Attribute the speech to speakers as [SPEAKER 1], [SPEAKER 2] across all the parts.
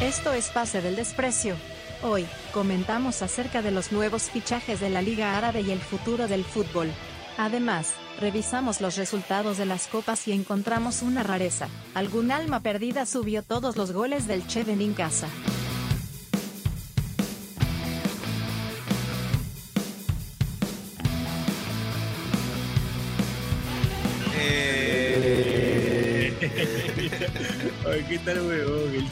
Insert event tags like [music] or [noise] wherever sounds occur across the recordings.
[SPEAKER 1] Esto es Pase del Desprecio. Hoy, comentamos acerca de los nuevos fichajes de la Liga Árabe y el futuro del fútbol. Además, revisamos los resultados de las copas y encontramos una rareza. Algún alma perdida subió todos los goles del Che en casa.
[SPEAKER 2] ¿Qué tal, huevón? [laughs] El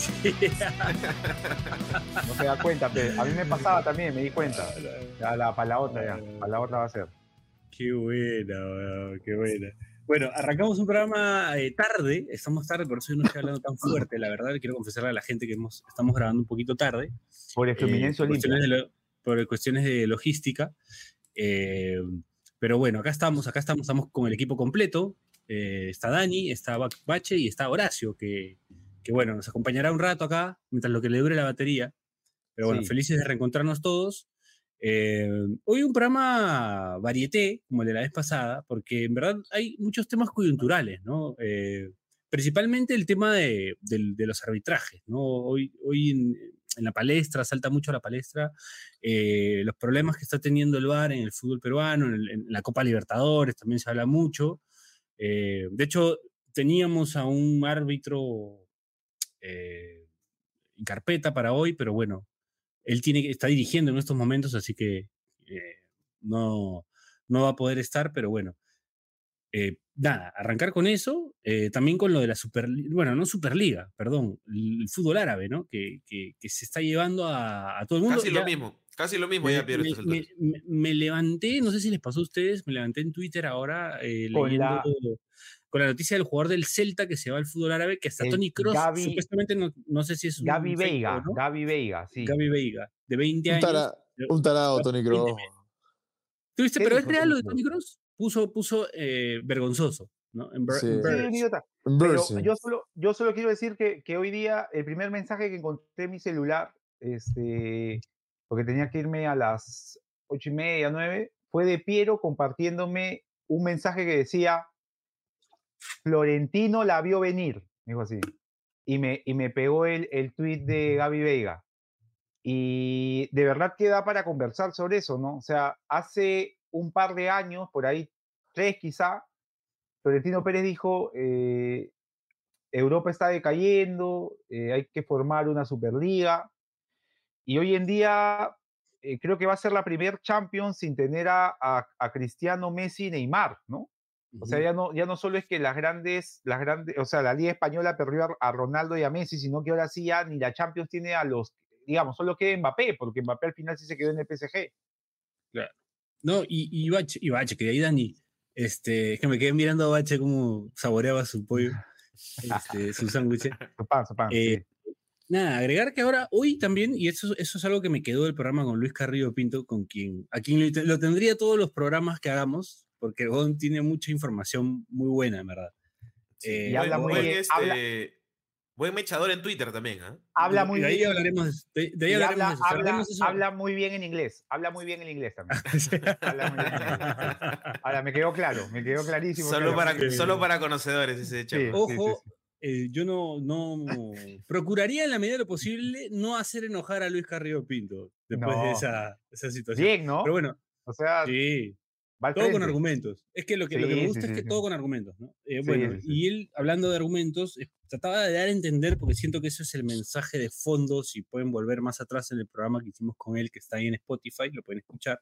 [SPEAKER 3] no se da cuenta, pero a mí me pasaba también, me di cuenta. Ya, la, para la otra, ya. Para la otra va a ser.
[SPEAKER 2] Qué buena, weón, qué buena. Bueno, arrancamos un programa eh, tarde, estamos tarde, por eso no estoy hablando tan fuerte, la verdad. Quiero confesarle a la gente que hemos, estamos grabando un poquito tarde.
[SPEAKER 3] Por el eh, por, cuestiones de
[SPEAKER 2] por cuestiones de logística. Eh, pero bueno, acá estamos, acá estamos, estamos con el equipo completo. Eh, está Dani, está Bache y está Horacio, que, bueno, nos acompañará un rato acá, mientras lo que le dure la batería. Pero bueno, felices de reencontrarnos todos. Eh, hoy un programa varieté, como el de la vez pasada, porque en verdad hay muchos temas coyunturales, ¿no? Eh, principalmente el tema de, los arbitrajes, ¿no? Hoy, hoy en, la palestra, salta mucho a la palestra, los problemas que está teniendo el VAR en el fútbol peruano, en, en, la Copa Libertadores también se habla mucho, eh, de hecho, teníamos a un árbitro eh, en carpeta para hoy, pero bueno, él tiene, está dirigiendo en estos momentos, así que eh, no, no va a poder estar, pero bueno. nada, arrancar con eso, también con lo de la Superliga, bueno, no Superliga, perdón, el, fútbol árabe, ¿no? Que, se está llevando a, todo el mundo.
[SPEAKER 4] Casi lo mismo. Casi lo mismo, me, ya
[SPEAKER 2] me, levanté, no sé si les pasó a ustedes, me levanté en Twitter ahora eh, leyendo con la noticia del jugador del Celta que se va al fútbol árabe, que hasta Tony Cross, supuestamente no, sé si es
[SPEAKER 3] un. Gaby Veiga, ¿no? Gaby Veiga, sí.
[SPEAKER 2] Gaby Veiga, de 20 años.
[SPEAKER 5] un tarado, Tony Cross.
[SPEAKER 2] ¿Tuviste? Pero es real lo de Tony Cross. Puso, puso eh, vergonzoso. ¿no?
[SPEAKER 3] En, sí. idiota. Pero yo solo, yo solo quiero decir que, que hoy día el primer mensaje que encontré en mi celular este, porque tenía que irme a las ocho y media, nueve, fue de Piero compartiéndome un mensaje que decía, Florentino la vio venir, dijo así, y me, y me pegó el, el tweet de Gaby Veiga. Y de verdad que da para conversar sobre eso, ¿no? O sea, hace un par de años, por ahí tres quizá, Florentino Pérez dijo, eh, Europa está decayendo, eh, hay que formar una Superliga, y hoy en día eh, creo que va a ser la primer Champions sin tener a, a, Cristiano, Messi y Neymar, ¿no? O sea, ya no, ya no solo es que las grandes, las grandes, o sea, la Liga Española perdió a, Ronaldo y a Messi, sino que ahora sí ya ni la Champions tiene a los, digamos, solo queda Mbappé, porque Mbappé al final sí se quedó en el PSG.
[SPEAKER 2] Claro. No, y, y Bache, y Bache, que de ahí Dani, este, es que me quedé mirando a Bache cómo saboreaba su pollo, [laughs] este, su sándwich.
[SPEAKER 3] Su pan, su pan.
[SPEAKER 2] Eh, Nada, agregar que ahora, hoy también, y eso, eso es algo que me quedó del programa con Luis Carrillo Pinto, con quien, a quien lo, tendría todos los programas que hagamos, porque Gon tiene mucha información muy buena, en verdad.
[SPEAKER 4] Eh, y habla muy bien. Este, buen mechador en Twitter también, ¿eh?
[SPEAKER 3] Habla muy
[SPEAKER 2] de ahí bien. Hablaremos, de, ahí hablaremos
[SPEAKER 3] habla, habla, muy bien en inglés. Habla muy bien en inglés también. [laughs] habla muy bien en inglés. Ahora, me quedó claro, me quedó clarísimo.
[SPEAKER 4] Solo, para, solo para conocedores ese hecho.
[SPEAKER 2] Ojo, eh, yo no, no [laughs] procuraría en la medida de lo posible no hacer enojar a Luis Carrillo Pinto después de esa, esa, situación.
[SPEAKER 3] Bien, ¿no?
[SPEAKER 2] Pero bueno,
[SPEAKER 3] o sea,
[SPEAKER 2] sí, todo con argumentos. Es que lo que, lo que me gusta es que todo con argumentos, ¿no? Eh, bueno, y él, hablando de argumentos, trataba de dar a entender, porque siento que eso es el mensaje de fondo, si pueden volver más atrás en el programa que hicimos con él, que está ahí en Spotify, lo pueden escuchar.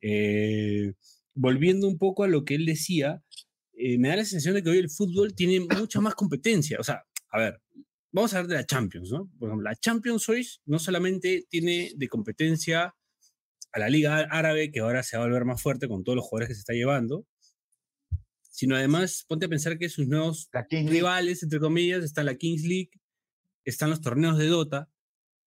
[SPEAKER 2] Eh, volviendo un poco a lo que él decía, eh, me da la sensación de que hoy el fútbol tiene mucha más competencia. O sea, a ver, vamos a hablar de la Champions, ¿no? Por ejemplo, la Champions hoy no solamente tiene de competencia a la Liga Árabe, que ahora se va a volver más fuerte con todos los jugadores que se está llevando, sino además, ponte a pensar que sus nuevos rivales, entre comillas, está la Kings League, están los torneos de Dota.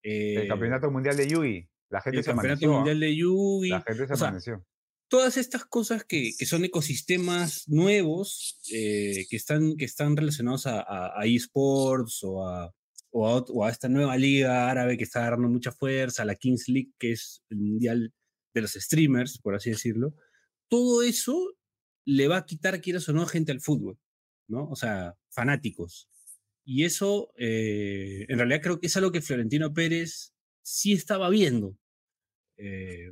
[SPEAKER 3] el eh, Campeonato Mundial de Yugi. La gente
[SPEAKER 2] el Campeonato Mundial de Yugi.
[SPEAKER 3] La gente se amaneció
[SPEAKER 2] todas estas cosas que, son ecosistemas nuevos eh, que, están, que están relacionados a, esports o a, o, a, esta nueva liga árabe que está dando mucha fuerza, la Kings League, que es el mundial de los streamers, por así decirlo, todo eso le va a quitar, quieras o no, gente al fútbol, ¿no? O sea, fanáticos. Y eso, eh, en realidad creo que es algo que Florentino Pérez sí estaba viendo. Eh,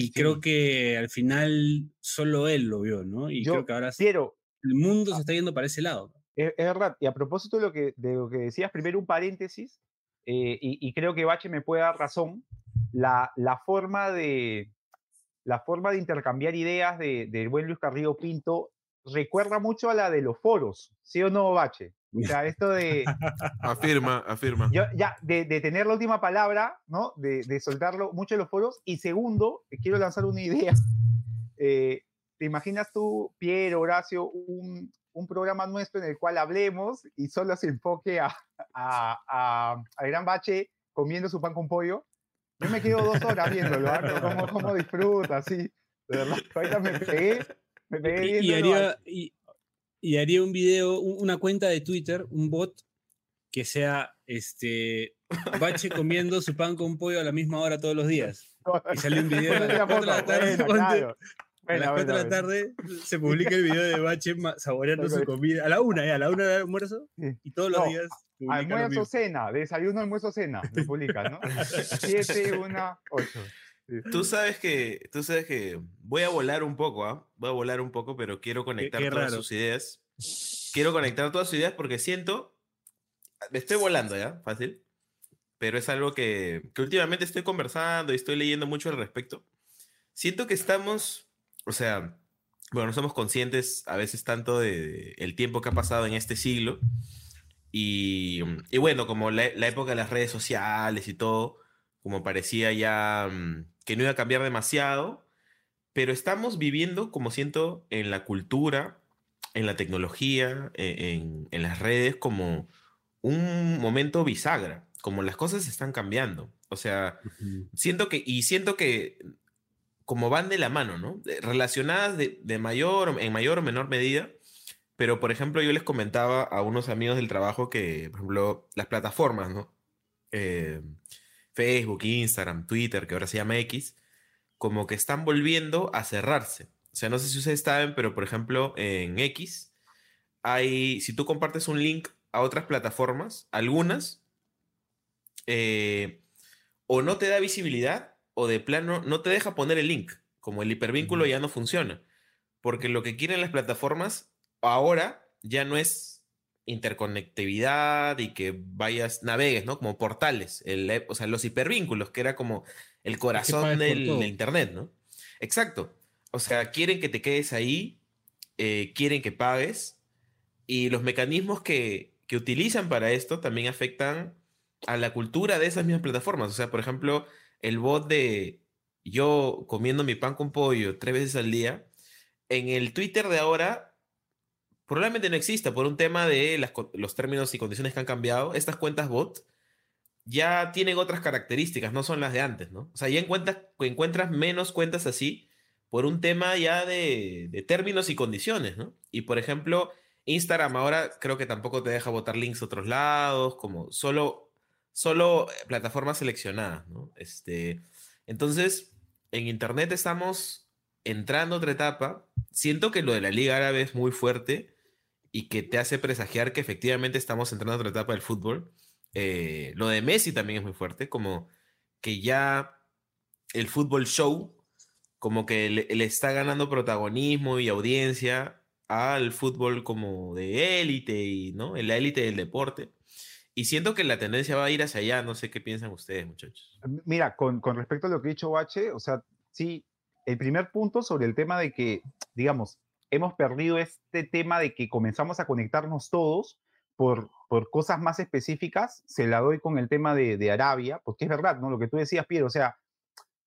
[SPEAKER 2] y creo que al final solo él lo vio, ¿no? Y creo que ahora el mundo se está yendo para ese lado.
[SPEAKER 3] Es, verdad. Y a propósito de lo que, de lo que decías, primero un paréntesis, eh, y, creo que Bache me puede dar razón, la, la, forma, de, la forma de intercambiar ideas del de buen Luis Carrillo Pinto recuerda mucho a la de los foros, ¿sí o no, Bache? O sea, esto de... [laughs]
[SPEAKER 4] afirma, afirma.
[SPEAKER 3] ya, de, de, tener la última palabra, ¿no? De, de, soltarlo mucho en los foros. Y segundo, quiero lanzar una idea. [laughs] Eh, ¿Te imaginas tú, Pierre, Horacio, un, un, programa nuestro en el cual hablemos y solo se enfoque a, a, a, a Gran Bache comiendo su pan con pollo? Yo me quedo dos horas viéndolo, ¿no? [laughs] cómo, cómo disfruta, así. De verdad, ahorita me pegué, me pegué
[SPEAKER 2] y, haría, y, y haría un video, una cuenta de Twitter, un bot que sea este Bache comiendo su pan con pollo a la misma hora todos los días. Y sale un [laughs] video a las 4 de la tarde. a las 4 de la tarde se publica el video de Bache saboreando su comida. A la una, ya, a la una de almuerzo. Y todos los días.
[SPEAKER 3] Almuerzo, cena, desayuno, almuerzo, cena. Se publica, ¿no? 7, 1, 8.
[SPEAKER 4] Tú sabes que, tú sabes que voy a volar un poco, ¿ah? Voy a volar un poco, pero quiero conectar todas sus ideas. Quiero conectar todas sus ideas porque siento, me estoy volando ya, fácil, pero es algo que, que últimamente estoy conversando y estoy leyendo mucho al respecto. Siento que estamos, o sea, bueno, no somos conscientes a veces tanto de, el tiempo que ha pasado en este siglo y, y bueno, como la, la época de las redes sociales y todo, como parecía ya mm, que no iba a cambiar demasiado, pero estamos viviendo, como siento, en la cultura, en la tecnología, e, en, las redes, como un momento bisagra, como las cosas están cambiando. O sea, siento que, y siento que como van de la mano, ¿no? Relacionadas de, mayor, en mayor o menor medida, pero por ejemplo yo les comentaba a unos amigos del trabajo que, por ejemplo, las plataformas, ¿no? Eh, Facebook, Instagram, Twitter, que ahora se llama X, como que están volviendo a cerrarse. O sea, no sé si ustedes saben, pero por ejemplo en X hay, si tú compartes un link a otras plataformas, algunas, eh, o no te da visibilidad o de plano no te deja poner el link, como el hipervínculo ya no funciona. Porque lo que quieren las plataformas ahora ya no es interconectividad y que vayas, navegues, ¿no? Como portales, el, o sea, los hipervínculos, que era como el corazón del, Internet, ¿no? Exacto. O sea, quieren que te quedes ahí, eh, quieren que pagues, y los mecanismos que, que utilizan para esto también afectan a la cultura de esas mismas plataformas. O sea, por ejemplo, el bot de yo comiendo mi pan con pollo tres veces al día, en el Twitter de ahora probablemente no exista por un tema de los términos y condiciones que han cambiado. Estas cuentas bot ya tienen otras características, no son las de antes, ¿no? O sea, ya encuentras, menos cuentas así por un tema ya de, términos y condiciones, ¿no? Y por ejemplo, Instagram ahora creo que tampoco te deja botar links a otros lados, como solo, solo plataformas seleccionadas, ¿no? Este, entonces, en Internet estamos entrando a otra etapa. Siento que lo de la Liga Árabe es muy fuerte y que te hace presagiar que efectivamente estamos entrando a otra etapa del fútbol. Eh, lo de Messi también es muy fuerte, como que ya el fútbol show, como que le, está ganando protagonismo y audiencia al fútbol como de élite y no, la élite del deporte. Y siento que la tendencia va a ir hacia allá. No sé qué piensan ustedes, muchachos.
[SPEAKER 3] Mira, con, con respecto a lo que ha dicho Bache, o sea, sí, el primer punto sobre el tema de que, digamos, hemos perdido este tema de que comenzamos a conectarnos todos por, por cosas más específicas, se la doy con el tema de, Arabia, porque es verdad, ¿no? Lo que tú decías, Piero, o sea,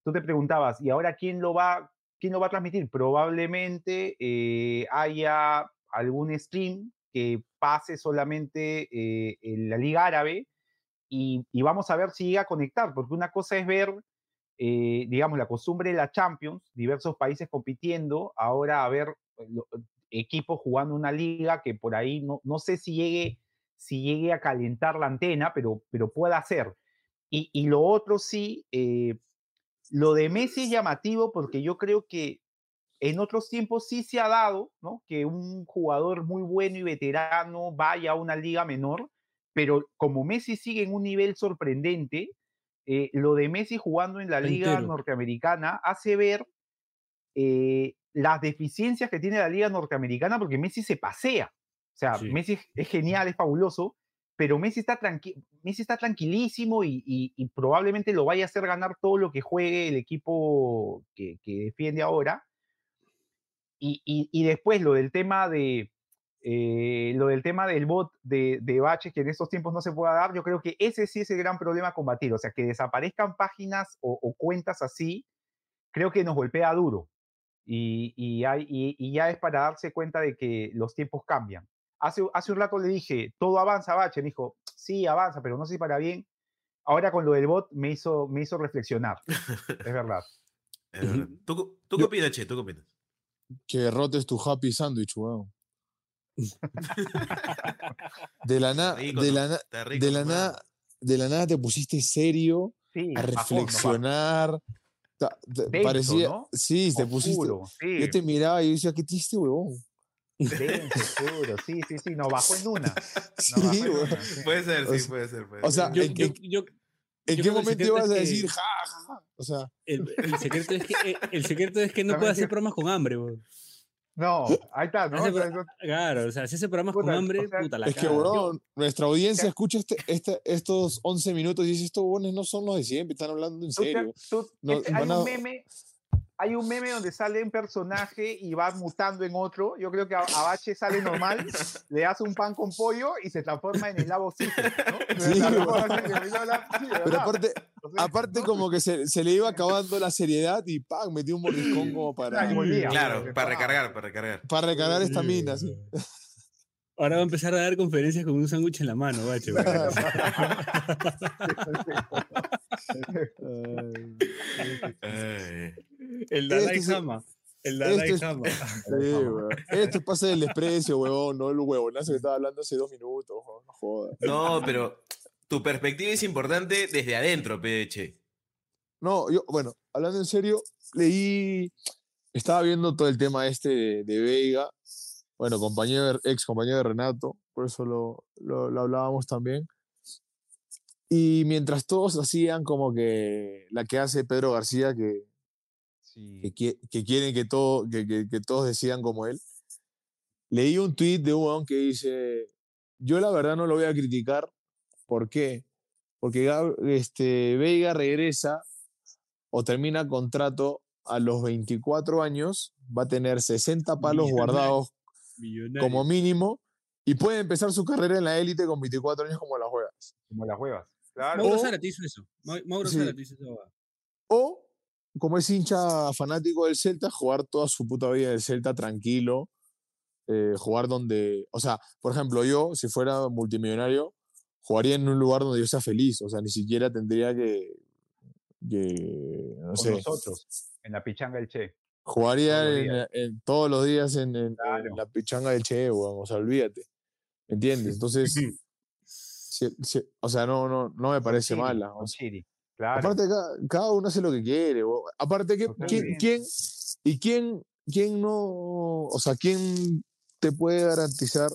[SPEAKER 3] tú te preguntabas, ¿y ahora quién lo va, quién lo va a transmitir? Probablemente eh, haya algún stream que pase solamente eh, en la Liga Árabe y, y, vamos a ver si llega a conectar, porque una cosa es ver, eh, digamos, la costumbre de la Champions, diversos países compitiendo, ahora a ver equipos jugando una liga que por ahí no, no sé si llegue, si llegue a calentar la antena, pero, pero puede hacer. Y, y lo otro sí, eh, lo de Messi es llamativo porque yo creo que en otros tiempos sí se ha dado, ¿no? Que un jugador muy bueno y veterano vaya a una liga menor, pero como Messi sigue en un nivel sorprendente, eh, lo de Messi jugando en la liga norteamericana hace ver eh, las deficiencias que tiene la liga norteamericana porque Messi se pasea. O sea, Messi es genial, es fabuloso, pero Messi está, Messi está tranquilísimo y, probablemente lo vaya a hacer ganar todo lo que juegue el equipo que, defiende ahora. Y, después lo del tema de eh, lo del tema del bot de, de Bache, que en estos tiempos no se pueda dar, yo creo que ese sí es el gran problema a combatir. O sea, que desaparezcan páginas o, cuentas así, creo que nos golpea duro. Y, y, ya es para darse cuenta de que los tiempos cambian. Hace, un rato le dije, todo avanza, Bache. Me dijo, sí, avanza, pero no sé si para bien. Ahora con lo del bot me hizo, me hizo reflexionar. es verdad. [laughs]
[SPEAKER 4] ¿Tú, qué opinas, Che? ¿Tú qué opinas?
[SPEAKER 5] Que rotes tu happy sandwich, weón. [laughs] de la nada, de la, de la nada, de la nada te pusiste serio a reflexionar. Parecía, sí, te pusiste. Yo te miraba y decía, qué triste, huevón
[SPEAKER 3] sí, sí, sí, nos bajó en [laughs] una.
[SPEAKER 4] sí, Puede ser, sí, puede ser.
[SPEAKER 5] o sea, ¿en, qué momento ibas a decir ja, ja, ja? O sea,
[SPEAKER 2] el, secreto es que, eh, el secreto es que no puede hacer programas con hambre,
[SPEAKER 3] No, ahí está, ¿no?
[SPEAKER 2] claro, o sea, si hace programas con hambre, puta la
[SPEAKER 5] Es que, bro, nuestra audiencia escucha este, este, estos 11 minutos y dice, estos bones no son los de siempre, están hablando en serio.
[SPEAKER 3] hay un meme, hay un meme donde sale un personaje y va mutando en otro. Yo creo que Abache sale normal, le hace un pan con pollo y se transforma en el lavo [laughs] Sí, [laughs]
[SPEAKER 5] Pero aparte, aparte como que se, se, le iba acabando la seriedad y ¡pam! metió un mordiscón como para...
[SPEAKER 4] Claro, para recargar, para recargar.
[SPEAKER 5] Para recargar esta mina, sí.
[SPEAKER 2] Ahora va a empezar a dar conferencias con un sándwich en la mano, bache. [laughs] el Dalai este Lama. [laughs] El Dalai este Lama.
[SPEAKER 5] Esto es pase del desprecio, huevón, no el huevonazo que estaba hablando hace dos minutos. No jodas.
[SPEAKER 4] No, pero tu perspectiva es importante desde adentro, Peche.
[SPEAKER 5] No, yo, bueno, hablando en serio, leí, estaba viendo todo el tema este de, de Veiga bueno, compañero, ex compañero de Renato, por eso lo, lo, hablábamos también. Y mientras todos hacían como que la que hace Pedro García, que, que, que, quieren que, todo, que, que, todos decidan como él, leí un tweet de un que dice, yo la verdad no lo voy a criticar, ¿por qué? Porque este, Veiga regresa o termina contrato a los 24 años, va a tener 60 palos guardados como mínimo y puede empezar su carrera en la élite con 24 años como las juegas.
[SPEAKER 3] Como las juegas.
[SPEAKER 2] Claro. Mauro Zárate hizo eso. Mauro hizo eso.
[SPEAKER 5] O, como es hincha fanático del Celta, jugar toda su puta vida del Celta tranquilo. Eh, jugar donde, o sea, por ejemplo, yo, si fuera multimillonario, jugaría en un lugar donde yo sea feliz. O sea, ni siquiera tendría que. que no sé.
[SPEAKER 3] nosotros, en la pichanga del Che.
[SPEAKER 5] Jugaría todos los días, en, la pichanga del Che, o sea, olvídate. ¿Entiendes? [laughs] Entonces, o sea, no, no, no me parece mala. Aparte, cada, uno hace lo que quiere. Aparte, ¿quién, ¿quién, y quién, quién no, o sea, quién te puede garantizar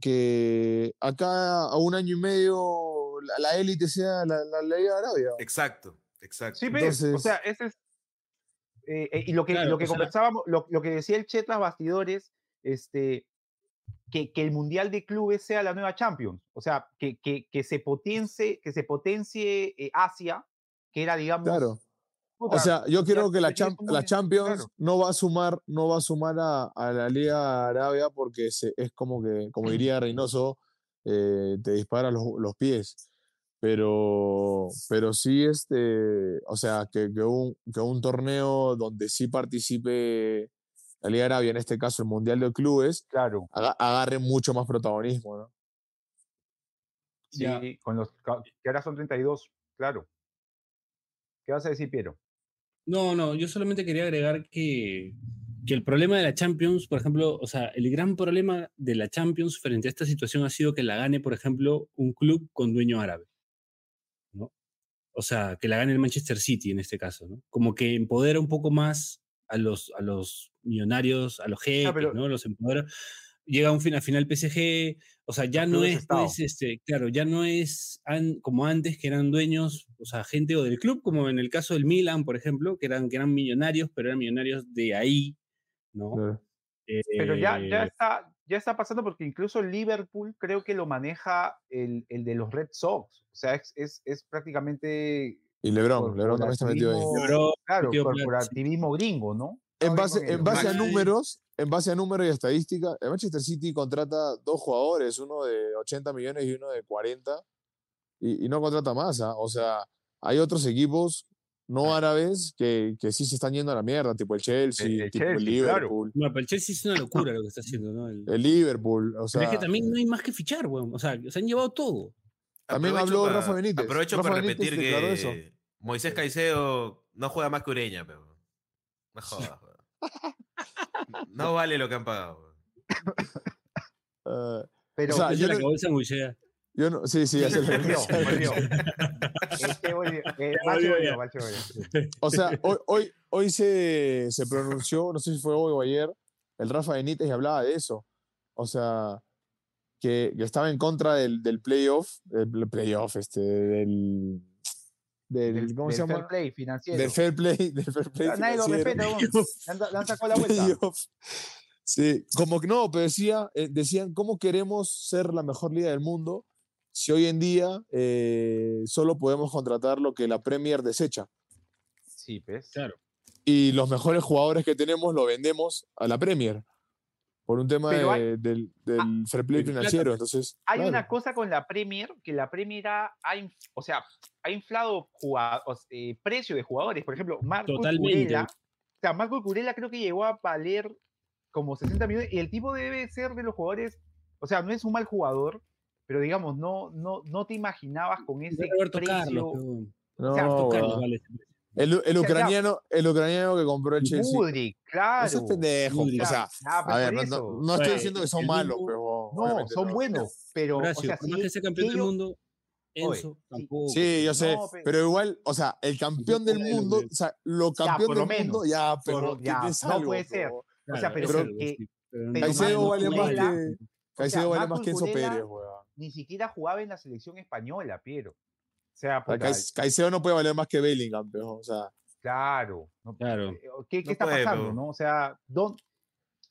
[SPEAKER 5] que acá a un año y medio la élite sea la, ley de Arabia?
[SPEAKER 4] Exacto, exacto.
[SPEAKER 3] Sí, pero, o sea, ese es eh, eh, y lo que, lo que conversábamos, lo, lo, que decía el Chetlas bastidores, este, que, que, el Mundial de Clubes sea la nueva Champions. O sea, que, que, que se potencie, que se potencie eh, Asia, que era, digamos.
[SPEAKER 5] Claro. o sea, yo creo que la, la Champions no va a sumar, no va a, sumar a, a la Liga Arabia porque se, es como que, como [clears throat] diría Reynoso, te dispara los, los pies pero, pero sí, este, o sea, que, que, un, que un torneo donde sí participe la Liga Arabia, en este caso el Mundial de Clubes,
[SPEAKER 3] claro.
[SPEAKER 5] agarre mucho más protagonismo, ¿no?
[SPEAKER 3] Sí, con los que ahora son 32, claro. ¿Qué vas a decir, Piero?
[SPEAKER 2] No, no, yo solamente quería agregar que, que el problema de la Champions, por ejemplo, o sea, el gran problema de la Champions frente a esta situación ha sido que la gane, por ejemplo, un club con dueño árabe. O sea, que la gane el Manchester City en este caso, ¿no? Como que empodera un poco más a los, a los millonarios, a los jeques, ¿no? Los llega a un final, final PSG, o sea, ya no es, pues, este, claro, ya no es como antes que eran dueños, o sea, gente o del club, como en el caso del Milan, por ejemplo, que eran, que eran millonarios, pero eran millonarios de ahí, ¿no?
[SPEAKER 3] pero ya, ya, eh está, ya está pasando porque incluso el Liverpool creo que lo maneja el, el de los Red Sox, o sea, es, es, es prácticamente...
[SPEAKER 5] Y Lebron, Lebron también está metido ahí.
[SPEAKER 3] claro, corporativismo gringo, ¿no?
[SPEAKER 5] En base, en base a números, en base a números y estadística, el Manchester City contrata dos jugadores, uno de 80 millones y uno de 40, y, no contrata más. ¿ah? O sea, hay otros equipos no árabes que, que, sí se están yendo a la mierda, tipo el Chelsea, tipo el Liverpool.
[SPEAKER 2] No, pero el Chelsea es una [laughs] locura lo que está haciendo, ¿no?
[SPEAKER 5] El, Liverpool, o sea.
[SPEAKER 2] Pero es que también no hay más que fichar, weón. O sea, se han llevado todo.
[SPEAKER 5] También habló Rafa Benítez.
[SPEAKER 4] Aprovecho para repetir que Moisés Caicedo no juega más que Ureña, pero. No jodas, no vale lo que han pagado.
[SPEAKER 5] Uh, [laughs]
[SPEAKER 2] pero o sea, yo, no,
[SPEAKER 5] yo no, sí, sí, se [laughs] volvió, [laughs] volvió. O sea, hoy, hoy, hoy se, se, pronunció, no sé si fue hoy o ayer, el Rafa Benítez y hablaba de eso. O sea, que, que estaba en contra del, del playoff, del playoff, este, del del, ¿cómo se llama?
[SPEAKER 3] Fair play financiero.
[SPEAKER 5] Del fair play, [laughs] del fair play
[SPEAKER 3] Nadie lo respeta, [laughs] le han sacado la vuelta.
[SPEAKER 5] Sí, como que no, pero decía, eh, decían, ¿cómo queremos ser la mejor liga del mundo si hoy en día eh, solo podemos contratar lo que la Premier desecha?
[SPEAKER 3] Sí, pues.
[SPEAKER 2] Claro.
[SPEAKER 5] Y los mejores jugadores que tenemos lo vendemos a la Premier por un tema del, ah, fair play financiero. Entonces,
[SPEAKER 3] hay una cosa con la Premier, que la Premier ha, o sea, ha inflado eh, precio de jugadores. Por ejemplo, Marco Curela, o sea, Marco Curela creo que llegó a valer como 60 millones y el tipo debe ser de los jugadores, o sea, no es un mal jugador, pero digamos, no, no, no te imaginabas con ese precio.
[SPEAKER 5] no, el, el, ucraniano, el ucraniano que compró el Chelsea.
[SPEAKER 3] Mudrik, claro.
[SPEAKER 5] Eso es pendejo. O sea, a ver, no, no, estoy diciendo que son malos, pero.
[SPEAKER 3] No, son buenos. Pero.
[SPEAKER 2] Gracias, o sea, si que ese campeón del mundo. Enzo, tampoco.
[SPEAKER 5] Sí, yo sé, pero, igual, o sea, el campeón del mundo, o sea, lo campeón del mundo, ya, pero
[SPEAKER 3] ya, no puede ser. O sea, pero, pero que,
[SPEAKER 5] Caicedo vale más que Caicedo vale más que Enzo Pérez, weón.
[SPEAKER 3] Ni siquiera jugaba en la selección española, Piero. O sea,
[SPEAKER 5] Caicedo no puede valer más que Bellingham, pero, o sea.
[SPEAKER 3] Claro,
[SPEAKER 2] claro.
[SPEAKER 3] Eh, ¿Qué, qué está pasando, no? O sea,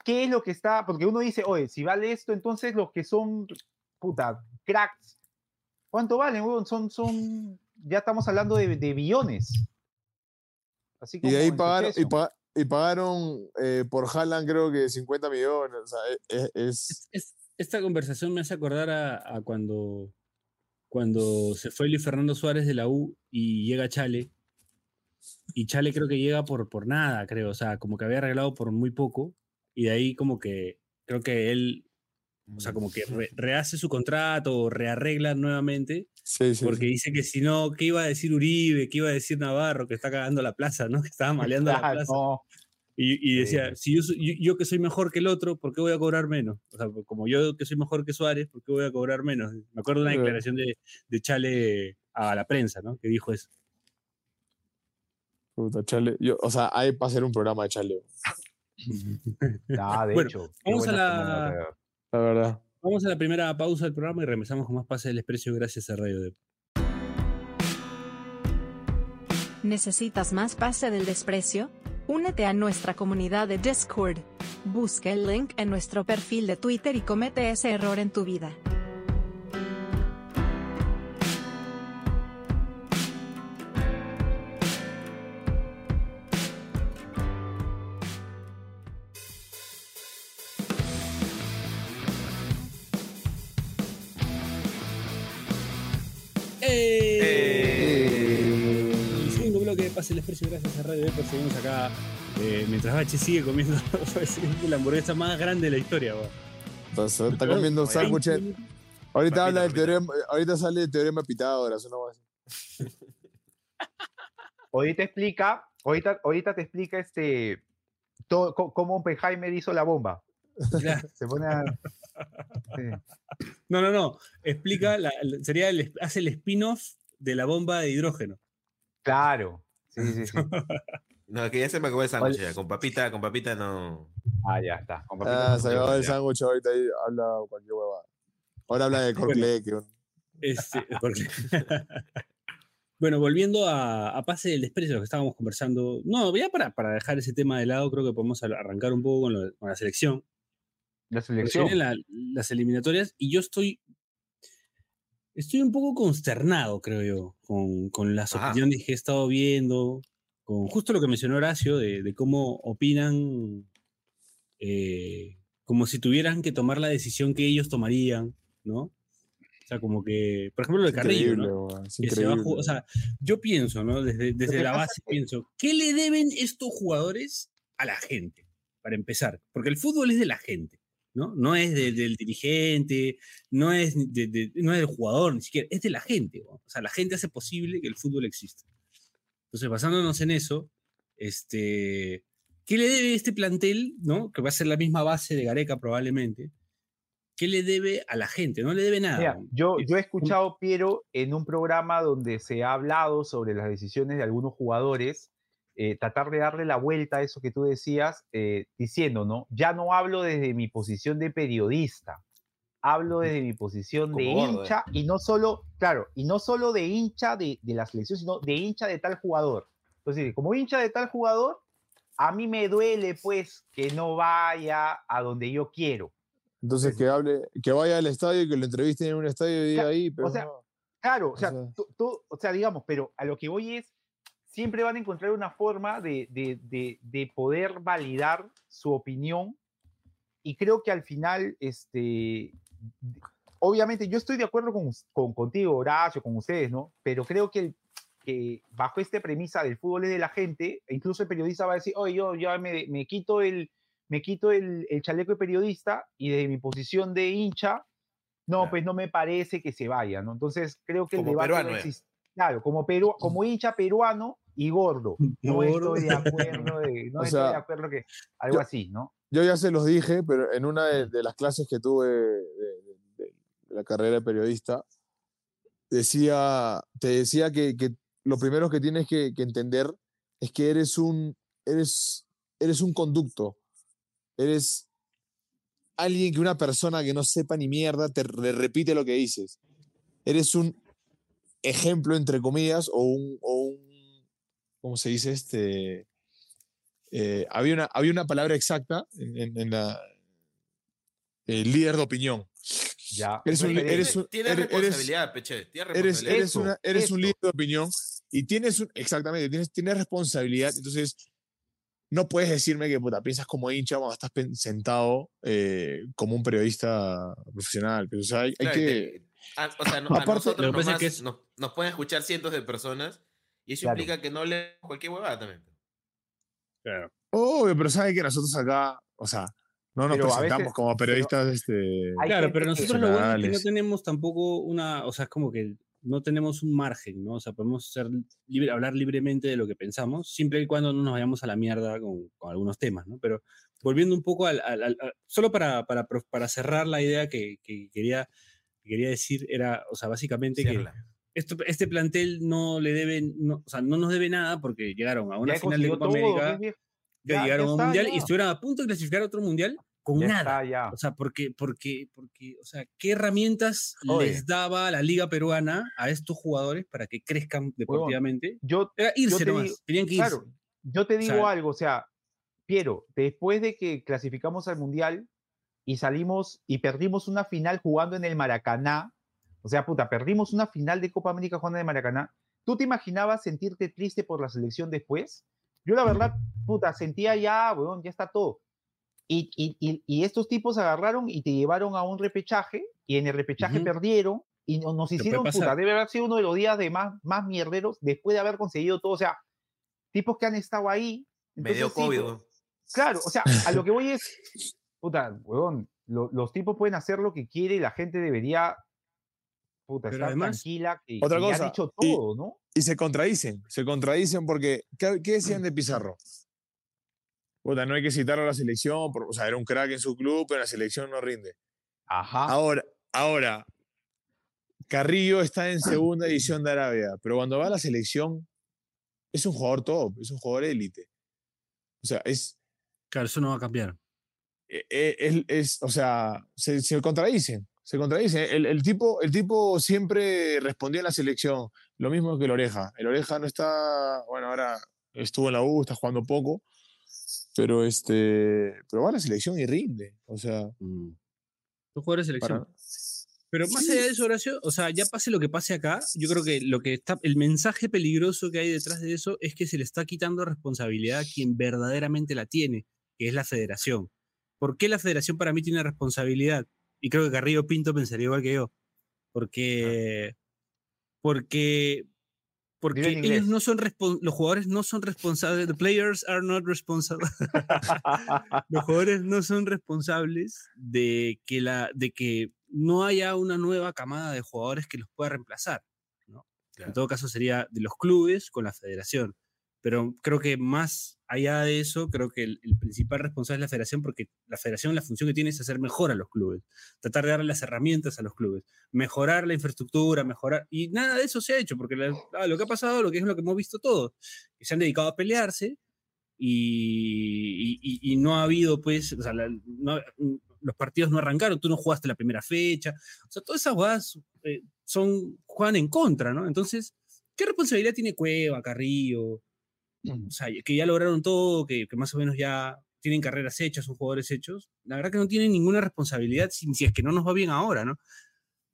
[SPEAKER 3] ¿qué es lo que está? Porque uno dice, oye, si vale esto, entonces los que son, puta, cracks, ¿cuánto valen, weón? Son, son, ya estamos hablando de, de billones.
[SPEAKER 5] Así y de ahí pagaron, y, pagaron eh, por Haaland creo que 50 millones. O sea, e, e, es,
[SPEAKER 2] esta conversación me hace acordar a, a cuando cuando se fue Luis Fernando Suárez de la U y llega Chale. Y Chale creo que llega por, por nada, creo. O sea, como que había arreglado por muy poco. Y de ahí como que creo que él, o sea, como que rehace su contrato rearregla nuevamente.
[SPEAKER 5] Sí, sí,
[SPEAKER 2] porque dice que si no, ¿qué iba a decir Uribe? ¿Qué iba a decir Navarro? Que está cagando la plaza, ¿no? [laughs] Que estaba maleando la plaza. Y, decía, si yo, yo, que soy mejor que el otro, ¿por qué voy a cobrar menos? O sea, como yo que soy mejor que Suárez, ¿por qué voy a cobrar menos? Me acuerdo de una declaración de, de Chale a la prensa, ¿no? Que dijo eso.
[SPEAKER 5] Puta, Chale. Yo, o sea, hay para hacer un programa de Chale. [laughs]
[SPEAKER 3] ah, de hecho.
[SPEAKER 2] Vamos a la...
[SPEAKER 5] La verdad.
[SPEAKER 2] Vamos a la primera pausa del programa y regresamos con más Pase del Desprecio gracias a Radio de
[SPEAKER 1] ¿Necesitas más Pase del Desprecio? Únete a nuestra comunidad de Discord. Busca el link en nuestro perfil de Twitter y comete ese error en tu vida.
[SPEAKER 2] El desprecio gracias a Radio Depor. Seguimos acá eh, mientras Bache sigue comiendo [laughs] la hamburguesa más grande de la historia.
[SPEAKER 5] Entonces, está comiendo sándwich. Ahorita habla del teorema, ahorita sale el teorema Pitágoras, una
[SPEAKER 3] Ahorita explica, ahorita, ahorita te explica este todo, cómo Oppenheimer hizo la bomba. Se pone a,
[SPEAKER 2] No, no, no. Explica, sería el, hace el spin-off de la bomba de hidrógeno.
[SPEAKER 3] Claro. Sí, sí, sí. [laughs]
[SPEAKER 4] No, que ya se me acabó el sándwich. Con papita, con papita no.
[SPEAKER 3] Ah, ya está. Con papita
[SPEAKER 5] ah, se acabó el sándwich ahorita ahí habla cualquier huevada. Ahora habla de [laughs] Corcle.
[SPEAKER 2] Este, [laughs] bueno, volviendo a, pase del desprecio, lo que estábamos conversando. No, ya para, para dejar ese tema de lado, creo que podemos arrancar un poco con, la selección.
[SPEAKER 3] La selección.
[SPEAKER 2] las eliminatorias y yo estoy Estoy un poco consternado, creo yo, con, con las opiniones que he estado viendo, con justo lo que mencionó Horacio, de, cómo opinan eh, como si tuvieran que tomar la decisión que ellos tomarían, ¿no? O sea, como que, por ejemplo, lo de Carrillo, ¿no? o sea, yo pienso, ¿no? Desde, desde la base pienso, ¿qué le deben estos jugadores a la gente? Para empezar, porque el fútbol es de la gente. ¿No? No es del dirigente, no es, de, no es del jugador, ni siquiera, es de la gente. O sea, la gente hace posible que el fútbol exista. Entonces, basándonos en eso, este, ¿qué le debe este plantel, ¿no? que va a ser la misma base de Gareca probablemente? ¿Qué le debe a la gente? No le debe nada.
[SPEAKER 3] yo, yo he escuchado, Piero, en un programa donde se ha hablado sobre las decisiones de algunos jugadores eh, tratar de darle la vuelta a eso que tú decías, eh, diciendo, ¿no? Ya no hablo desde mi posición de periodista, hablo desde mi posición de hincha y no solo, claro, y no solo de hincha de, de, la selección, sino de hincha de tal jugador. Entonces, como hincha de tal jugador, a mí me duele pues que no vaya a donde yo quiero.
[SPEAKER 5] Entonces, que hable, que vaya al estadio y que lo entrevisten en un estadio y diga ahí, pero
[SPEAKER 3] o sea, claro, o sea, tú, o sea, digamos, pero a lo que voy es siempre van a encontrar una forma de, poder validar su opinión y creo que al final, este, obviamente yo estoy de acuerdo con, contigo, Horacio, con ustedes, ¿no? Pero creo que, que bajo esta premisa del fútbol es de la gente, e incluso el periodista va a decir, oye, yo ya me, quito, el, me quito el, chaleco de periodista y desde mi posición de hincha, no, pues no me parece que se vaya, ¿no? Entonces creo que el debate no existe. Claro, como, peru, como hincha peruano, y gordo. No estoy de acuerdo, [laughs] no estoy de acuerdo que algo así, ¿no?
[SPEAKER 5] Yo ya se los dije, pero en una de, las clases que tuve de, la carrera de periodista, decía, te decía que, lo primero que tienes que, entender es que eres un, eres, eres un conducto, eres alguien que una persona que no sepa ni mierda te repite lo que dices. Eres un ejemplo, entre comillas, o un ¿cómo se dice? Este, eh, había, una, había una palabra exacta en, la el líder de opinión.
[SPEAKER 3] Ya.
[SPEAKER 5] Eres un,
[SPEAKER 4] eres tienes responsabilidad, Peche.
[SPEAKER 5] Eres, eres, eres un líder de opinión y tienes un, exactamente, tienes, tienes responsabilidad. Entonces, no puedes decirme que puta, piensas como hincha cuando estás sentado eh, como un periodista profesional. Pero, o sea, hay, que.
[SPEAKER 4] o sea, a nosotros nos, nos pueden escuchar cientos de personas y eso implica que no le cualquier huevada también.
[SPEAKER 5] Claro. Obvio, pero sabe que nosotros acá, o sea, no nos presentamos como periodistas. este,
[SPEAKER 2] claro, pero nosotros lo bueno es que no tenemos tampoco una, o sea, es como que no tenemos un margen, ¿no? O sea, podemos ser libre, hablar libremente de lo que pensamos, siempre y cuando no nos vayamos a la mierda con, algunos temas, ¿no? Pero volviendo un poco al, solo para, para, para, cerrar la idea que, que quería, quería decir, era, o sea, básicamente que este plantel no le debe, no, o sea, no nos debe nada porque llegaron a una final de Copa América, llegaron a un mundial y estuvieron a punto de clasificar a otro mundial con nada. O sea, porque, porque, porque, o sea, ¿qué herramientas les daba la Liga Peruana a estos jugadores para que crezcan deportivamente?
[SPEAKER 3] yo,
[SPEAKER 2] Era irse nomás, tenían que irse.
[SPEAKER 3] yo te digo algo, o sea, Piero, después de que clasificamos al mundial y salimos y perdimos una final jugando en el Maracaná, o sea, puta, perdimos una final de Copa América Juana de Maracaná. ¿Tú te imaginabas sentirte triste por la selección después? Yo la verdad, puta, sentía ya, weón, ya está todo. Y, y, y, estos tipos agarraron y te llevaron a un repechaje y en el repechaje perdieron y nos hicieron puta. Debe haber sido uno de los días de más, más mierderos después de haber conseguido todo. O sea, tipos que han estado ahí.
[SPEAKER 4] Medio COVID.
[SPEAKER 3] claro, o sea, a lo que voy es, puta, weón, los tipos pueden hacer lo que quieren y la gente debería puta, Pero además, tranquila, que,
[SPEAKER 5] otra cosa,
[SPEAKER 3] ha dicho todo, ¿no?
[SPEAKER 5] Y se contradicen, se contradicen porque, ¿qué, decían de Pizarro? Puta, no hay que citarlo a la selección, o sea, era un crack en su club, pero la selección no rinde.
[SPEAKER 3] Ajá.
[SPEAKER 5] Ahora, ahora, Carrillo está en segunda división de Arabia, pero cuando va a la selección es un jugador top, es un jugador élite. O sea, es...
[SPEAKER 2] Claro, eso no va a cambiar.
[SPEAKER 5] e- e- Es, o sea, se, se contradicen, se contradicen. El, el tipo, el tipo siempre respondía en la selección, lo mismo que el Oreja. El Oreja no está, bueno, ahora estuvo en la U, está jugando poco, pero este, pero va a la selección y rinde. O sea,
[SPEAKER 2] Mm. Jugadores de selección.
[SPEAKER 5] para,
[SPEAKER 2] Pero más allá de eso, Horacio, o sea, ya pase lo que pase acá, yo creo que lo que está, el mensaje peligroso que hay detrás de eso es que se le está quitando responsabilidad a quien verdaderamente la tiene, que es la federación. ¿Por qué la federación para mí tiene responsabilidad? Y creo que Carrillo Pinto pensaría igual que yo. Porque, porque, porque ellos no son los jugadores no son responsables, the players are not responsible. [laughs] los jugadores no son responsables de que, la, de que no haya una nueva camada de jugadores que los pueda reemplazar. ¿no? En todo caso sería de los clubes con la federación. Pero creo que más allá de eso, creo que el, el principal responsable es la federación, porque la federación la función que tiene es hacer mejor a los clubes, tratar de darle las herramientas a los clubes, mejorar la infraestructura, mejorar... Y nada de eso se ha hecho, porque la- ah, lo que ha pasado, lo que es lo que hemos visto todos, que se han dedicado a pelearse y, y- y- no ha habido, pues, o sea, la- no- los partidos no arrancaron, tú no jugaste la primera fecha, o sea, todas esas jugadas eh, son, juegan en contra, ¿no? Entonces, ¿qué responsabilidad tiene Cueva, Carrillo? O sea, que ya lograron todo, que, que más o menos ya tienen carreras hechas, son jugadores hechos. La verdad que no tienen ninguna responsabilidad si, si es que no nos va bien ahora, ¿no?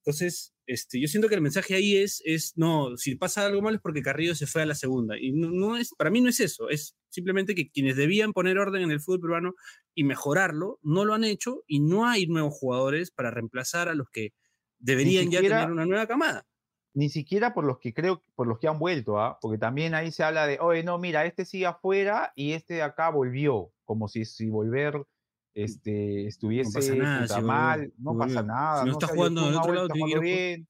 [SPEAKER 2] Entonces, este, yo siento que el mensaje ahí es, es, no, si pasa algo mal es porque Carrillo se fue a la segunda. Y no, no es, para mí no es eso, es simplemente que quienes debían poner orden en el fútbol peruano y mejorarlo, no lo han hecho y no hay nuevos jugadores para reemplazar a los que deberían ya tener una nueva camada.
[SPEAKER 3] Ni siquiera por los que creo, por los que han vuelto, ¿ah? Porque también ahí se habla de, oye, no, mira, este sigue afuera y este de acá volvió. Como si, si volver este, estuviese
[SPEAKER 2] nada,
[SPEAKER 3] puta,
[SPEAKER 2] si volvió,
[SPEAKER 3] mal, no pasa nada.
[SPEAKER 2] Si no
[SPEAKER 3] ¿no?
[SPEAKER 2] está jugando del otro lado,
[SPEAKER 3] jugando bien.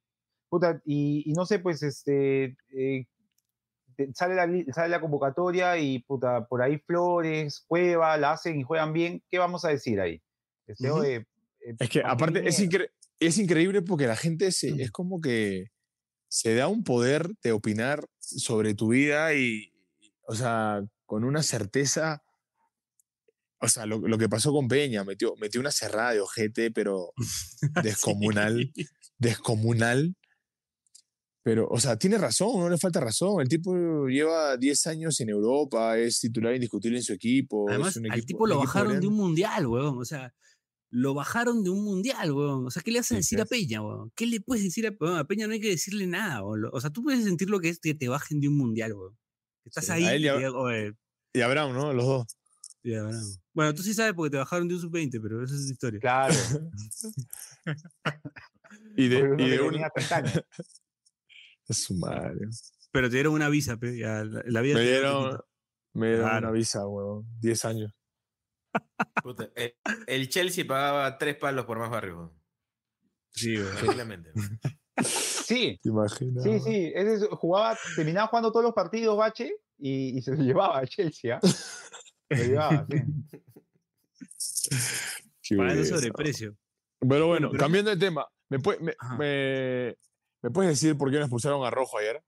[SPEAKER 3] Puta, y, y no sé, pues, este, eh, sale, la, sale la convocatoria y, puta, por ahí Flores, Cueva, la hacen y juegan bien. ¿Qué vamos a decir ahí? Este, oye, eh,
[SPEAKER 5] es que aparte es, incre- es increíble porque la gente se, es como que se da un poder de opinar sobre tu vida y, o sea, con una certeza. O sea, lo, lo que pasó con Peña, metió, metió una cerrada de ojete, pero [laughs] descomunal.
[SPEAKER 2] Sí.
[SPEAKER 5] descomunal. Pero, o sea, tiene razón, no le falta razón. El tipo lleva 10 años en Europa, es titular indiscutible en su equipo. es
[SPEAKER 2] Además,
[SPEAKER 5] un
[SPEAKER 2] al tipo lo bajaron de un mundial, weón. O sea, lo bajaron de un mundial, weón. O sea, ¿qué le vas a
[SPEAKER 3] Sí,
[SPEAKER 2] decir a. Peña, weón? ¿Qué le puedes decir a weón? A Peña? No hay que decirle nada, weón. O sea, tú puedes sentir lo que es que te bajen de un mundial, weón. Estás
[SPEAKER 5] Sí, a
[SPEAKER 2] ahí
[SPEAKER 5] él
[SPEAKER 2] y
[SPEAKER 5] y a-
[SPEAKER 2] te digan, "Oye,
[SPEAKER 5] Y Abraham, ¿no? Los dos.
[SPEAKER 2] ya, bravo". Bueno, tú sí sabes porque te bajaron de un sub-20, pero esa es la historia.
[SPEAKER 3] Claro. [laughs]
[SPEAKER 5] Y de, y de un-
[SPEAKER 3] tenía 30 años. [laughs]
[SPEAKER 5] Es su madre.
[SPEAKER 2] Pero te dieron una visa, pe. La, la vida
[SPEAKER 5] Me dieron, me dieron
[SPEAKER 2] Claro.
[SPEAKER 5] una visa, weón. 10 años.
[SPEAKER 4] Puta, el, el Chelsea pagaba tres palos por más barrio.
[SPEAKER 2] Sí.
[SPEAKER 4] Tranquilamente.
[SPEAKER 3] Sí, [laughs]
[SPEAKER 5] ¿Te imaginas?
[SPEAKER 3] sí, sí. Ese es- jugaba, terminaba jugando todos los partidos Bache y, y se lo llevaba a Chelsea. ¿ah? Se lo llevaba, sí. [laughs]
[SPEAKER 5] Qué
[SPEAKER 2] Pagando sobreprecio.
[SPEAKER 5] Pero bueno, cambiando de tema, ¿me, pue- me,
[SPEAKER 2] Ajá.
[SPEAKER 5] me- ¿me puedes decir por qué no expulsaron a Rojo ayer?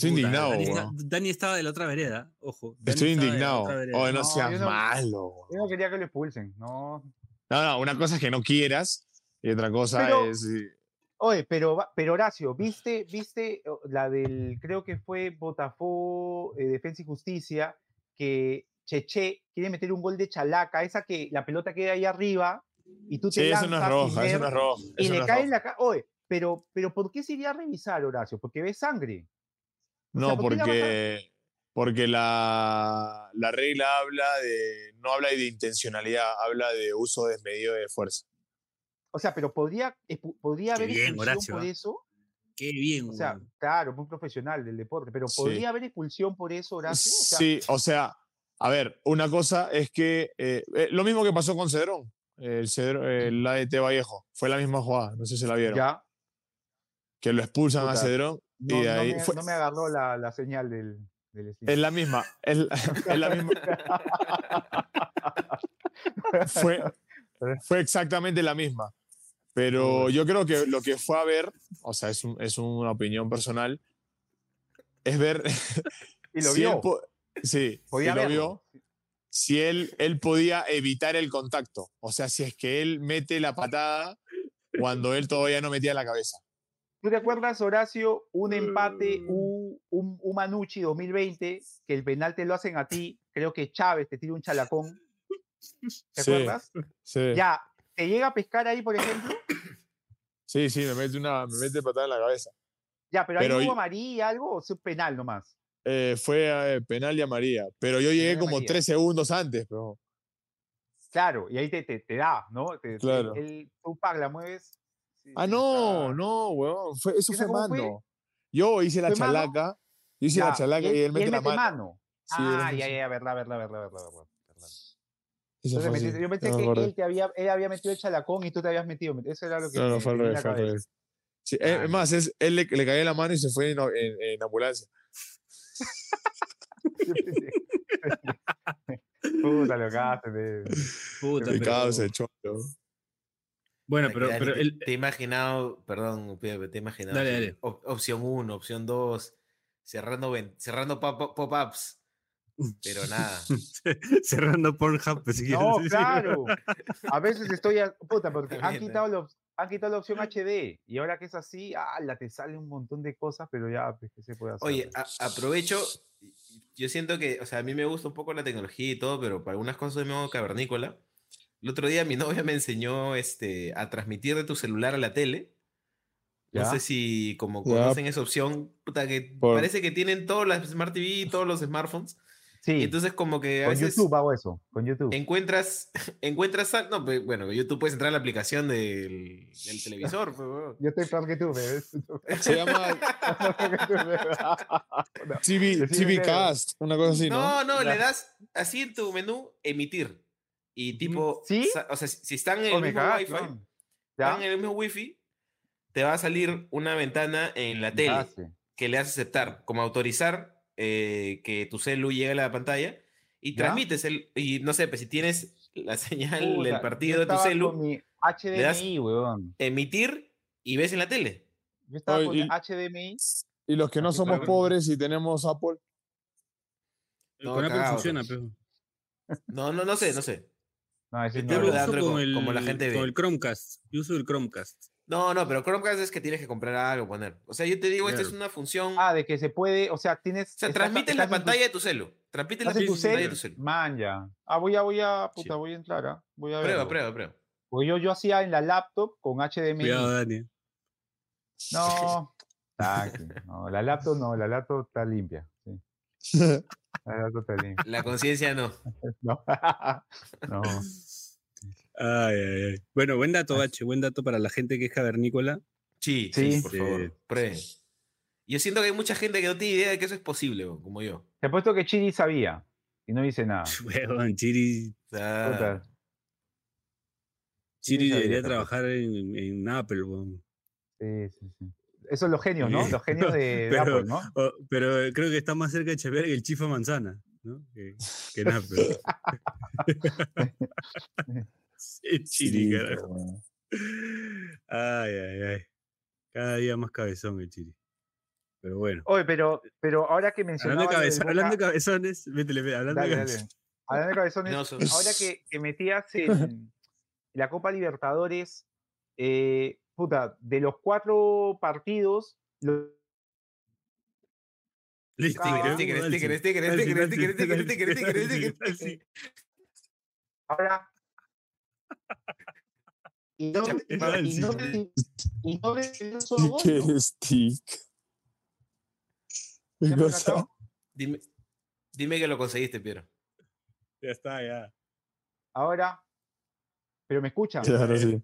[SPEAKER 5] Estoy
[SPEAKER 2] Puta,
[SPEAKER 5] indignado,
[SPEAKER 2] Dani, está- Dani estaba de la otra vereda, ojo. Dani
[SPEAKER 5] Estoy indignado. Oye, no,
[SPEAKER 3] No,
[SPEAKER 5] seas
[SPEAKER 3] yo no-
[SPEAKER 5] malo.
[SPEAKER 3] Yo no quería que lo expulsen, no.
[SPEAKER 5] No, no, una cosa es que no quieras y otra cosa
[SPEAKER 3] Pero-
[SPEAKER 5] es. eh,
[SPEAKER 3] Oye, pero, pero Horacio, ¿viste, viste oh, la del, creo que fue Botafogo, eh, Defensa y Justicia, que Cheche quiere meter un gol de chalaca, esa que la pelota queda ahí arriba y tú te
[SPEAKER 5] Sí, eso
[SPEAKER 3] lanzas
[SPEAKER 5] no es
[SPEAKER 3] sin
[SPEAKER 5] roja, eso no es roja.
[SPEAKER 3] y
[SPEAKER 5] eso
[SPEAKER 3] le cae en
[SPEAKER 5] roja.
[SPEAKER 3] la cara. Oye, pero, pero ¿por qué se iría a revisar, Horacio? Porque ve sangre. O sea,
[SPEAKER 5] No,
[SPEAKER 3] ¿por qué la vas a-
[SPEAKER 5] porque, porque la, la regla habla de. No habla de intencionalidad, habla de uso desmedido de fuerza.
[SPEAKER 3] O sea, pero podría, expu- podría
[SPEAKER 2] Qué
[SPEAKER 3] haber
[SPEAKER 2] bien,
[SPEAKER 3] expulsión
[SPEAKER 2] Horacio,
[SPEAKER 3] por
[SPEAKER 2] ¿ah?
[SPEAKER 3] eso.
[SPEAKER 2] Qué bien,
[SPEAKER 3] O sea, claro, muy profesional del deporte, pero
[SPEAKER 5] Sí.
[SPEAKER 3] podría haber expulsión por eso, Horacio. O sea,
[SPEAKER 5] Sí, o sea, a ver, una cosa es que. eh, eh, lo mismo que pasó con Cedrón, el, Cedrón, el ADT Vallejo. Fue la misma jugada, no sé si la vieron.
[SPEAKER 3] ya.
[SPEAKER 5] Que lo expulsan a Cedrón
[SPEAKER 3] No,
[SPEAKER 5] y
[SPEAKER 3] no
[SPEAKER 5] ahí.
[SPEAKER 3] me,
[SPEAKER 5] fue-
[SPEAKER 3] no me agarró la, la señal del, del.
[SPEAKER 5] Es la misma. Es, la- [laughs] es la misma. fue, [laughs] fue exactamente la misma. Pero yo creo que lo que fue a ver, o sea, es, un- es una opinión personal, es ver
[SPEAKER 3] y [laughs] lo
[SPEAKER 5] si él,
[SPEAKER 3] vio.
[SPEAKER 5] po- Sí,
[SPEAKER 3] Podía
[SPEAKER 5] y lo vio. Si él, él podía evitar el contacto. O sea, si es que él mete la patada cuando él todavía no metía la cabeza.
[SPEAKER 3] ¿Tú te acuerdas, Horacio, un empate,
[SPEAKER 2] Mm.
[SPEAKER 3] un, un, un Manucci 2020, que el penal te lo hacen a ti? Creo que Chávez te tira un chalacón. ¿Te
[SPEAKER 5] Sí.
[SPEAKER 3] acuerdas?
[SPEAKER 5] Sí,
[SPEAKER 3] Ya, ¿te llega a pescar ahí, por ejemplo?
[SPEAKER 5] sí, sí, me mete, una, me mete patada en la cabeza.
[SPEAKER 3] Ya, pero,
[SPEAKER 5] Pero
[SPEAKER 3] ahí hubo amarilla, algo, o sea, un penal nomás.
[SPEAKER 5] Eh, fue eh, penal y a María. Pero yo llegué como tres segundos antes. Pero...
[SPEAKER 3] Claro, y ahí te, te, te da, ¿no? Te,
[SPEAKER 5] Claro.
[SPEAKER 3] el, tú la mueves.
[SPEAKER 5] Ah, no, no, weón. Fue, eso
[SPEAKER 3] ¿Esa
[SPEAKER 5] fue
[SPEAKER 3] cómo fue?
[SPEAKER 5] mano. Yo hice la
[SPEAKER 3] ¿Fue mano?
[SPEAKER 5] chalaca. Yo hice la
[SPEAKER 3] Ya,
[SPEAKER 5] chalaca y él, mete la mano.
[SPEAKER 3] mano.
[SPEAKER 5] Sí,
[SPEAKER 3] ah,
[SPEAKER 5] él
[SPEAKER 3] ya, ya, verdad, verdad, verdad, verdad, verdad, Entonces metiste- yo pensé
[SPEAKER 5] me
[SPEAKER 3] que
[SPEAKER 5] acordé.
[SPEAKER 3] él, te había, él había metido el chalacón y tú te habías metido. Eso era lo que
[SPEAKER 5] No, no, fue al revés,
[SPEAKER 3] la
[SPEAKER 5] fue revés. Sí, eh,
[SPEAKER 3] Ah,
[SPEAKER 5] es más, es, él le, le caía la mano y se fue en, en- en ambulancia. [laughs] [laughs]
[SPEAKER 3] Puta, lo [laughs] cagaste.
[SPEAKER 2] Puta,
[SPEAKER 5] causa, el cholo.
[SPEAKER 2] Bueno, pero, pero
[SPEAKER 4] te,
[SPEAKER 2] el,
[SPEAKER 4] te he imaginado, perdón, te he imaginado.
[SPEAKER 2] Dale, dale.
[SPEAKER 4] op- opción 1, opción 2, cerrando, cerrando pop- pop- pop-ups, pero nada. [laughs]
[SPEAKER 2] cerrando Pornhub. pues, si
[SPEAKER 3] No, claro. A veces estoy. a- Puta, [laughs] porque han quitado, la, han quitado la opción [laughs] HD. Y ahora que es así, la te sale un montón de cosas, pero ya, pues, ¿qué se puede hacer?
[SPEAKER 4] Oye, a- aprovecho, yo siento que, o sea, a mí me gusta un poco la tecnología y todo, pero para algunas cosas soy medio cavernícola. El otro día mi [laughs] novia me enseñó este, a transmitir de tu celular a la tele. No
[SPEAKER 3] ¿Ya?
[SPEAKER 4] sé si como
[SPEAKER 5] Ya.
[SPEAKER 4] conocen esa opción, puta, que
[SPEAKER 5] Por-
[SPEAKER 4] parece que tienen todas las Smart TV, todos los smartphones.
[SPEAKER 3] sí,
[SPEAKER 4] Y entonces como que a
[SPEAKER 3] con
[SPEAKER 4] veces
[SPEAKER 3] YouTube hago eso. Con YouTube.
[SPEAKER 4] encuentras, [laughs] encuentras, no, pues, bueno, YouTube puedes entrar a la aplicación del, del televisor. pues.
[SPEAKER 3] Yo estoy peor que tú, ¿ves?
[SPEAKER 5] Se llama [laughs] TV, TV. Cast, una cosa así, ¿no?
[SPEAKER 4] No, no,
[SPEAKER 3] Ya.
[SPEAKER 4] le das así en tu menú, emitir. Y tipo, o sea, si están en
[SPEAKER 3] Oh,
[SPEAKER 4] el mismo
[SPEAKER 3] cagaste,
[SPEAKER 4] Wi-Fi, están en el mismo Wi-Fi, te va a salir una ventana en la tele
[SPEAKER 3] Hace.
[SPEAKER 4] que le haces aceptar, como autorizar eh, que tu celu llegue a la pantalla y
[SPEAKER 3] ¿Ya?
[SPEAKER 4] transmites el, y no sé, pues si tienes la [laughs] señal del partido de tu celu,
[SPEAKER 3] Con mi
[SPEAKER 4] das-
[SPEAKER 3] HDMI, weón.
[SPEAKER 4] emitir y ves en la tele.
[SPEAKER 3] Yo estaba
[SPEAKER 5] Oye,
[SPEAKER 3] con
[SPEAKER 5] y-
[SPEAKER 3] el HDMI.
[SPEAKER 5] Y los que no somos pobres y tenemos Apple.
[SPEAKER 4] No,
[SPEAKER 2] Con Apple
[SPEAKER 4] cagado,
[SPEAKER 2] funciona, pero.
[SPEAKER 4] No, no, no sé, no sé.
[SPEAKER 3] No, ese no,
[SPEAKER 2] lo uso
[SPEAKER 4] como-
[SPEAKER 2] el,
[SPEAKER 4] como la gente ve.
[SPEAKER 2] con el Chromecast. Yo uso el Chromecast.
[SPEAKER 4] No, no, pero Chromecast es que tienes que comprar algo, poner. O sea, yo te digo, esta es una función.
[SPEAKER 3] Ah, de que se puede, o sea, tienes.
[SPEAKER 4] o sea, transmites la
[SPEAKER 3] tu-
[SPEAKER 4] pantalla de tu celu. Transmite la
[SPEAKER 3] ¿Estás en tu
[SPEAKER 4] pantalla de tu celu.
[SPEAKER 3] Man, ya. Ah, voy a, voy a, puta,
[SPEAKER 4] Sí.
[SPEAKER 3] voy a entrar, ¿ah? Voy a
[SPEAKER 4] Prueba,
[SPEAKER 3] verlo.
[SPEAKER 4] prueba, prueba.
[SPEAKER 3] Porque yo, yo hacía en la laptop con HDMI.
[SPEAKER 2] Cuidado, Dani.
[SPEAKER 3] No, [laughs] no, la laptop no, la laptop está limpia. [laughs] La
[SPEAKER 4] conciencia no. [laughs]
[SPEAKER 3] No. no.
[SPEAKER 2] Ay, ay, ay. Bueno, buen dato, Bache. Buen dato para la gente que es cavernícola.
[SPEAKER 4] Sí,
[SPEAKER 3] Sí.
[SPEAKER 4] sí, por
[SPEAKER 2] Sí.
[SPEAKER 4] favor. Prueben. Yo siento que hay mucha gente que no tiene idea de que eso es posible, como yo.
[SPEAKER 3] Te he puesto que Chiri sabía y no dice nada. [laughs]
[SPEAKER 2] Huevón, Chiri, Chiri debería trabajar en, en Apple, weón.
[SPEAKER 3] Sí, sí, sí. Esos son los genios, ¿no? Los genios [laughs] de, de
[SPEAKER 2] Pero-
[SPEAKER 3] Apple, ¿no?
[SPEAKER 2] Pero creo que está más cerca de Xavier que el Chifa Manzana, ¿no? Que, que en Apple. [laughs] Sí, Chiri,
[SPEAKER 5] Sí,
[SPEAKER 2] carajo. Ay, ay, ay. Cada día más cabezón el Chiri. Pero bueno.
[SPEAKER 3] Oye, pero, pero ahora que mencionaba.
[SPEAKER 2] Hablando de, hablando cabezones, métele, métele, hablando
[SPEAKER 3] Dale,
[SPEAKER 2] de
[SPEAKER 3] dale.
[SPEAKER 2] cabezones.
[SPEAKER 3] Hablando de cabezones,
[SPEAKER 4] No,
[SPEAKER 3] ahora que, que metías en la Copa Libertadores, eh, puta, de los cuatro partidos, lo-
[SPEAKER 2] Listo,
[SPEAKER 3] Sticker,
[SPEAKER 2] quedamos,
[SPEAKER 4] sticker,
[SPEAKER 2] dale,
[SPEAKER 4] sticker,
[SPEAKER 2] sí.
[SPEAKER 4] sticker,
[SPEAKER 2] Dale,
[SPEAKER 4] sticker,
[SPEAKER 2] dale,
[SPEAKER 4] sticker, sticker,
[SPEAKER 2] dale,
[SPEAKER 4] sticker, sticker,
[SPEAKER 2] dale,
[SPEAKER 4] sticker,
[SPEAKER 2] dale,
[SPEAKER 4] sticker.
[SPEAKER 3] ahora. Y no, y no, y no.
[SPEAKER 4] Dime, dime que lo conseguiste, Piero.
[SPEAKER 2] Ya está, ya.
[SPEAKER 3] Ahora, pero me escuchan.
[SPEAKER 5] Claro, [laughs] sí.